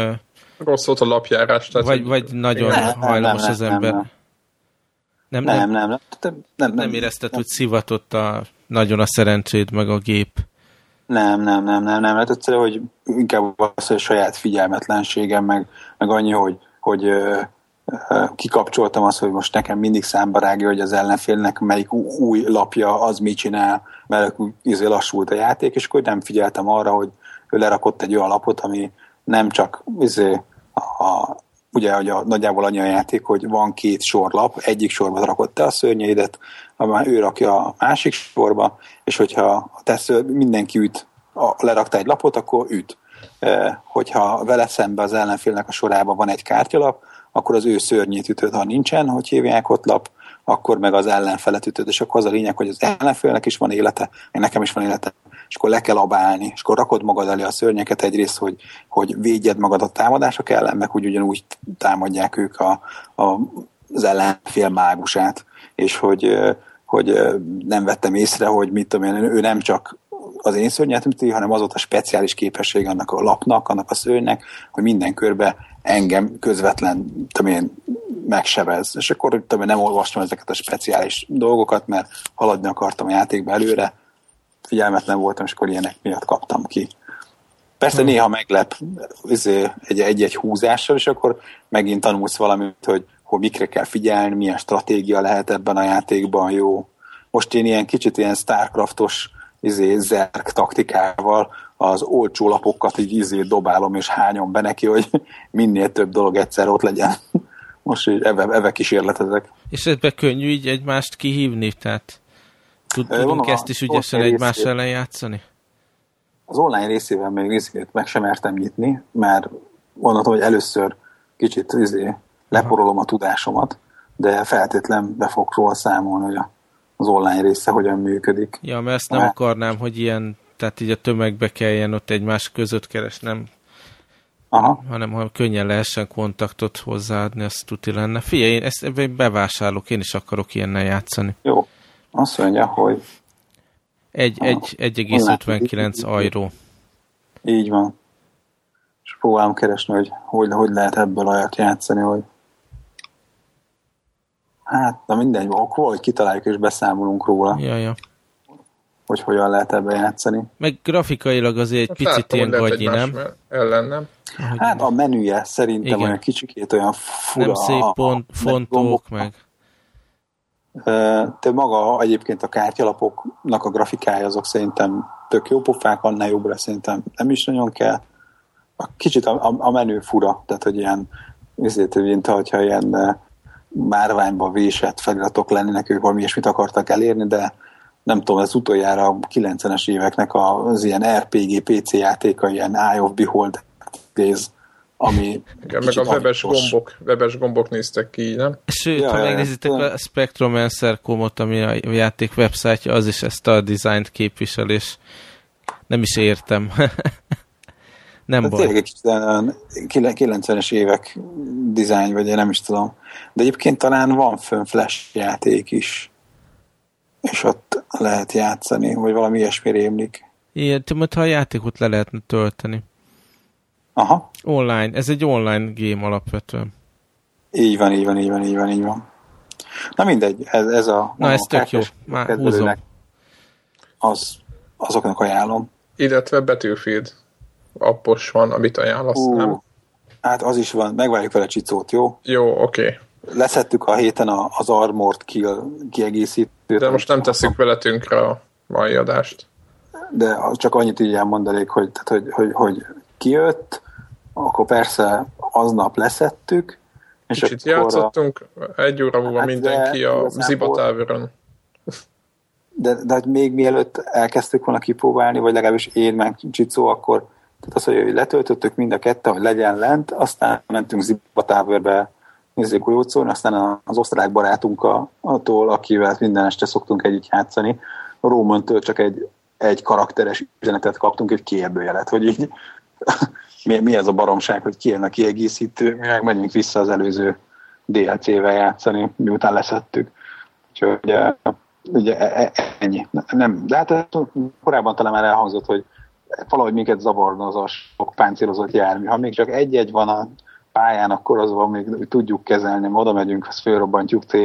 rossz volt a lapjárás. Tehát vagy, vagy nagyon nem, hajlamos nem, nem, az ember. Nem, nem. Nem, nem, nem. Nem, nem, nem, nem érezted, nem. hogy szivatott a, nagyon a szerencséd meg a gép. Nem, nem, nem, nem, nem. Hát egyszerűen, hogy inkább az, hogy saját figyelmetlenségem, meg, meg annyi, hogy, hogy ö, ö, kikapcsoltam azt, hogy most nekem mindig számba rágja, hogy az ellenfélnek melyik új lapja az mit csinál, mert izé lassult a játék, és akkor nem figyeltem arra, hogy ő lerakott egy olyan lapot, ami nem csak izé, a, ugye hogy a, nagyjából annyi a játék, hogy van két sorlap, egyik sorba rakott te a szörnyeidet, már ő rakja a másik sorba, és hogyha tesz, mindenki üt, a, lerakta egy lapot, akkor üt. E, hogyha vele szembe az ellenfélnek a sorában van egy kártyalap, akkor az ő szörnyét ütöd, ha nincsen, hogy hívják ott lap, akkor meg az ellenfelet ütöd, és akkor az a lényeg, hogy az ellenfélnek is van élete, nekem is van élete, és akkor le kell abálni, és akkor rakod magad elé a szörnyeket egyrészt, hogy, hogy védjed magad a támadások ellen, meg úgy ugyanúgy támadják ők a, a, az ellenfél mágusát, és hogy, hogy nem vettem észre, hogy mit tudom én, ő nem csak az én szörnyetemti, hanem az volt a speciális képesség annak a lapnak, annak a szörnynek, hogy minden körbe engem közvetlen, tudom én, megsebez. És akkor tudom, nem olvastam ezeket a speciális dolgokat, mert haladni akartam a játékba előre, figyelmetlen voltam, és akkor ilyenek miatt kaptam ki. Persze hmm. néha meglep izé, egy-egy húzással, és akkor megint tanulsz valamit, hogy, hogy mikre kell figyelni, milyen stratégia lehet ebben a játékban jó. Most én ilyen kicsit ilyen Starcraftos izé, zerk taktikával az olcsó lapokat így izé dobálom és hányom be neki, hogy minél több dolog egyszer ott legyen. Most így eve, eve kísérletezek. És ebbe könnyű így egymást kihívni? Tehát tudunk ezt is ügyesen egymás ellen játszani? Az online részével még izét meg sem mertem nyitni, mert gondoltam, hogy először kicsit izé, leporolom a tudásomat, de feltétlen be fog róla számolni, hogy az online része hogyan működik. Ja, mert ezt nem mert... akarnám, hogy ilyen, tehát így a tömegbe kelljen ott egymás között keresnem, Aha. hanem ha könnyen lehessen kontaktot hozzáadni, az tuti lenne. Figyelj, én ezt bevásárolok, én is akarok ilyennel játszani. Jó, azt mondja, hogy... 1,59 euró. Így van. És próbálom keresni, hogy hogy, hogy lehet ebből olyat játszani, hogy Hát, na mindegy, akkor hogy kitaláljuk és beszámolunk róla. Ja, ja. Hogy hogyan lehet ebbe játszani. Meg grafikailag azért egy hát picit ilyen gagyi, nem? Ellen, nem? Hát a menüje szerintem Igen. olyan kicsikét olyan fura. Nem szép pont, fontok, meg de maga egyébként a kártyalapoknak a grafikája azok szerintem tök jó pofák, annál jobbra szerintem nem is nagyon kell. A kicsit a, a, a menő fura, tehát hogy ilyen, ezért, mint hogyha ilyen márványba vésett feliratok lennének, ők valami ilyesmit akartak elérni, de nem tudom, ez utoljára a 90-es éveknek az ilyen RPG PC játéka, ilyen Eye of Behold Days ami Igen, meg a webes gombok, webes gombok néztek ki, nem? Sőt, ja, ha megnézitek a Spectromancer.com-ot, ami a játék websájtja, az is ezt a dizájnt képvisel, és nem is értem. nem hát baj. Tényleg egy 90-es évek dizájn, vagy én nem is tudom. De egyébként talán van fönn flash játék is, és ott lehet játszani, vagy valami ilyesmi rémlik. Igen, ha a játékot le lehetne tölteni. Aha. Online. Ez egy online game alapvetően. Így van, így van, így van, így van, így van. Na mindegy, ez, ez a... Na, ez tök jó. Már húzom. Az, azoknak ajánlom. Illetve Battlefield appos van, amit ajánlasz, uh, nem? Hát az is van, megvárjuk vele Csicót, jó? Jó, oké. Okay. Leszettük a héten a, az Armored Kill kiegészítőt. De most nem teszik vele tönkre a mai adást. De csak annyit így elmondanék, hogy, tehát, hogy, hogy, hogy kijött, akkor persze aznap leszettük, és Kicsit akkor játszottunk, a... egy óra múlva hát mindenki a zibatáveron. De, de hát még mielőtt elkezdtük volna kipróbálni, vagy legalábbis én meg Csicó, akkor tehát az, hogy letöltöttük mind a kette, hogy legyen lent, aztán mentünk zibatáverbe nézzék golyócón, aztán az osztrák barátunkkal, attól, akivel minden este szoktunk együtt játszani, Rómantől csak egy, egy karakteres üzenetet kaptunk, egy kérdőjelet, hogy így mi, mi ez a baromság, hogy kijön a kiegészítő, mi meg menjünk vissza az előző DLC-vel játszani, miután leszettük. Úgyhogy ugye, e, e, ennyi. Nem, de hát korábban talán már elhangzott, hogy valahogy minket zavarna az a sok páncélozott jármű. Ha még csak egy-egy van a pályán, akkor az van, még tudjuk kezelni, oda megyünk, azt fölrobbantjuk t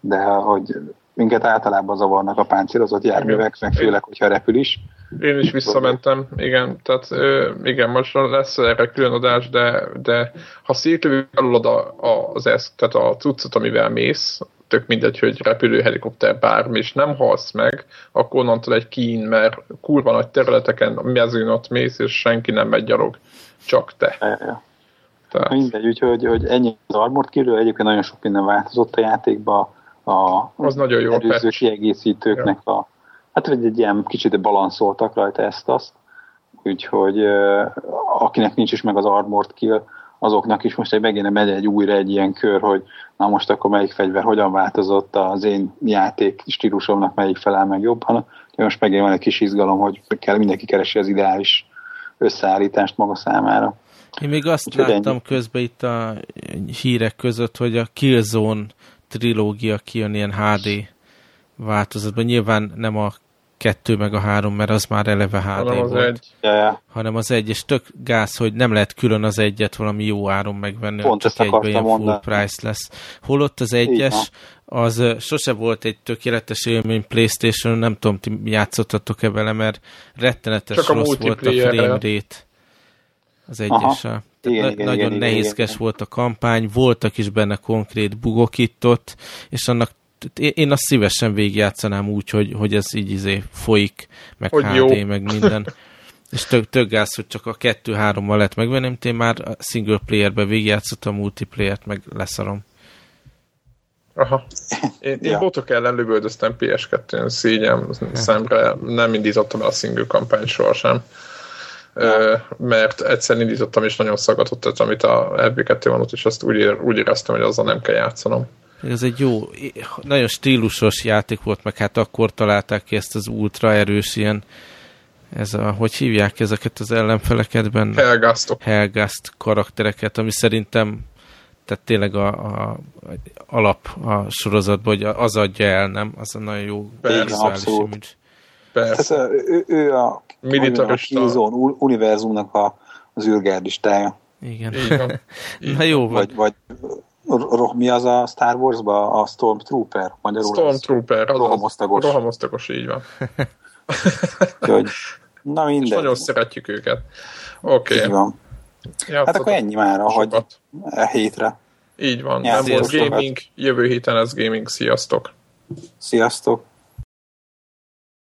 de hogy minket általában zavarnak a páncélozott járművek, meg főleg, hogyha repül is. Én is visszamentem, igen, tehát igen, most lesz erre külön adás, de, de ha szétlövő alulod a, a, az ezt, tehát a cuccot, amivel mész, tök mindegy, hogy repülő, helikopter, bármi, és nem halsz meg, akkor onnantól egy kín, mert kurva nagy területeken a mezőn ott mész, és senki nem megy gyalog, csak te. Ja. Tehát... Mindegy, úgyhogy hogy ennyi az Armored Killről, egyébként nagyon sok minden változott a játékba, a az nagyon jó előző kiegészítőknek ja. a hát egy, egy ilyen kicsit balanszoltak rajta ezt-azt, úgyhogy akinek nincs is meg az Armored Kill, azoknak is most egy megint megy egy újra egy ilyen kör, hogy na most akkor melyik fegyver hogyan változott az én játék stílusomnak, melyik felel meg jobban. Most megint van egy kis izgalom, hogy kell, mindenki keresi az ideális összeállítást maga számára. Én még azt Úgyhogy láttam ennyi. közben itt a hírek között, hogy a Killzone trilógia kijön ilyen HD változatban. Nyilván nem a kettő meg a három, mert az már eleve HD hanem az volt. Egy. Hanem az egy, és tök gáz, hogy nem lehet külön az egyet valami jó áron megvenni, Pont csak egyben ilyen full mondani. price lesz. Holott az egyes, az sose volt egy tökéletes élmény Playstation, nem tudom, ti játszottatok-e vele, mert rettenetes csak rossz volt a frame rate az egyessel. Igen, igen, nagyon igen, nehézkes igen, volt a kampány, voltak is benne konkrét bugok itt ott, és annak én azt szívesen végigjátszanám úgy, hogy, hogy ez így izé folyik, meg hogy HD, jó. meg minden. És tök, tök gáz, hogy csak a kettő-hárommal lehet megvenni, én már a single playerbe végigjátszottam, a multiplayer-t meg leszarom. Aha. Én, én ja. botok ellen lövöldöztem PS2-n szígyem szemre, nem indítottam el a single kampányt sohasem. Mert egyszer indítottam, és nagyon szagatott, amit a FB2 van ott, és azt úgy, úgy éreztem, hogy azzal nem kell játszanom. Ez egy jó, nagyon stílusos játék volt, meg hát akkor találták ki ezt az ultra erős ilyen, ez a, hogy hívják ezeket az ellenfeleket benne? Helgastok. Helgast karaktereket, ami szerintem tehát tényleg a, a, a alap a sorozatban, hogy az adja el, nem? Az a nagyon jó Persze, abszolút. Persze. Tehát, ő, ő a, a Killzone univerzumnak a, az űrgárdistája. Igen. Na jó van. Vagy, vagy mi az a Star Wars-ba? A Stormtrooper magyarul? Stormtrooper. Az rohamosztagos. Rohamosztagos, így van. Úgyhogy, na minden. És nagyon szeretjük őket. Oké. Okay. van. Játszatok hát akkor ennyi már, hogy a hétre. Így van. Nem volt gaming, jövő héten ez gaming. Sziasztok! Sziasztok!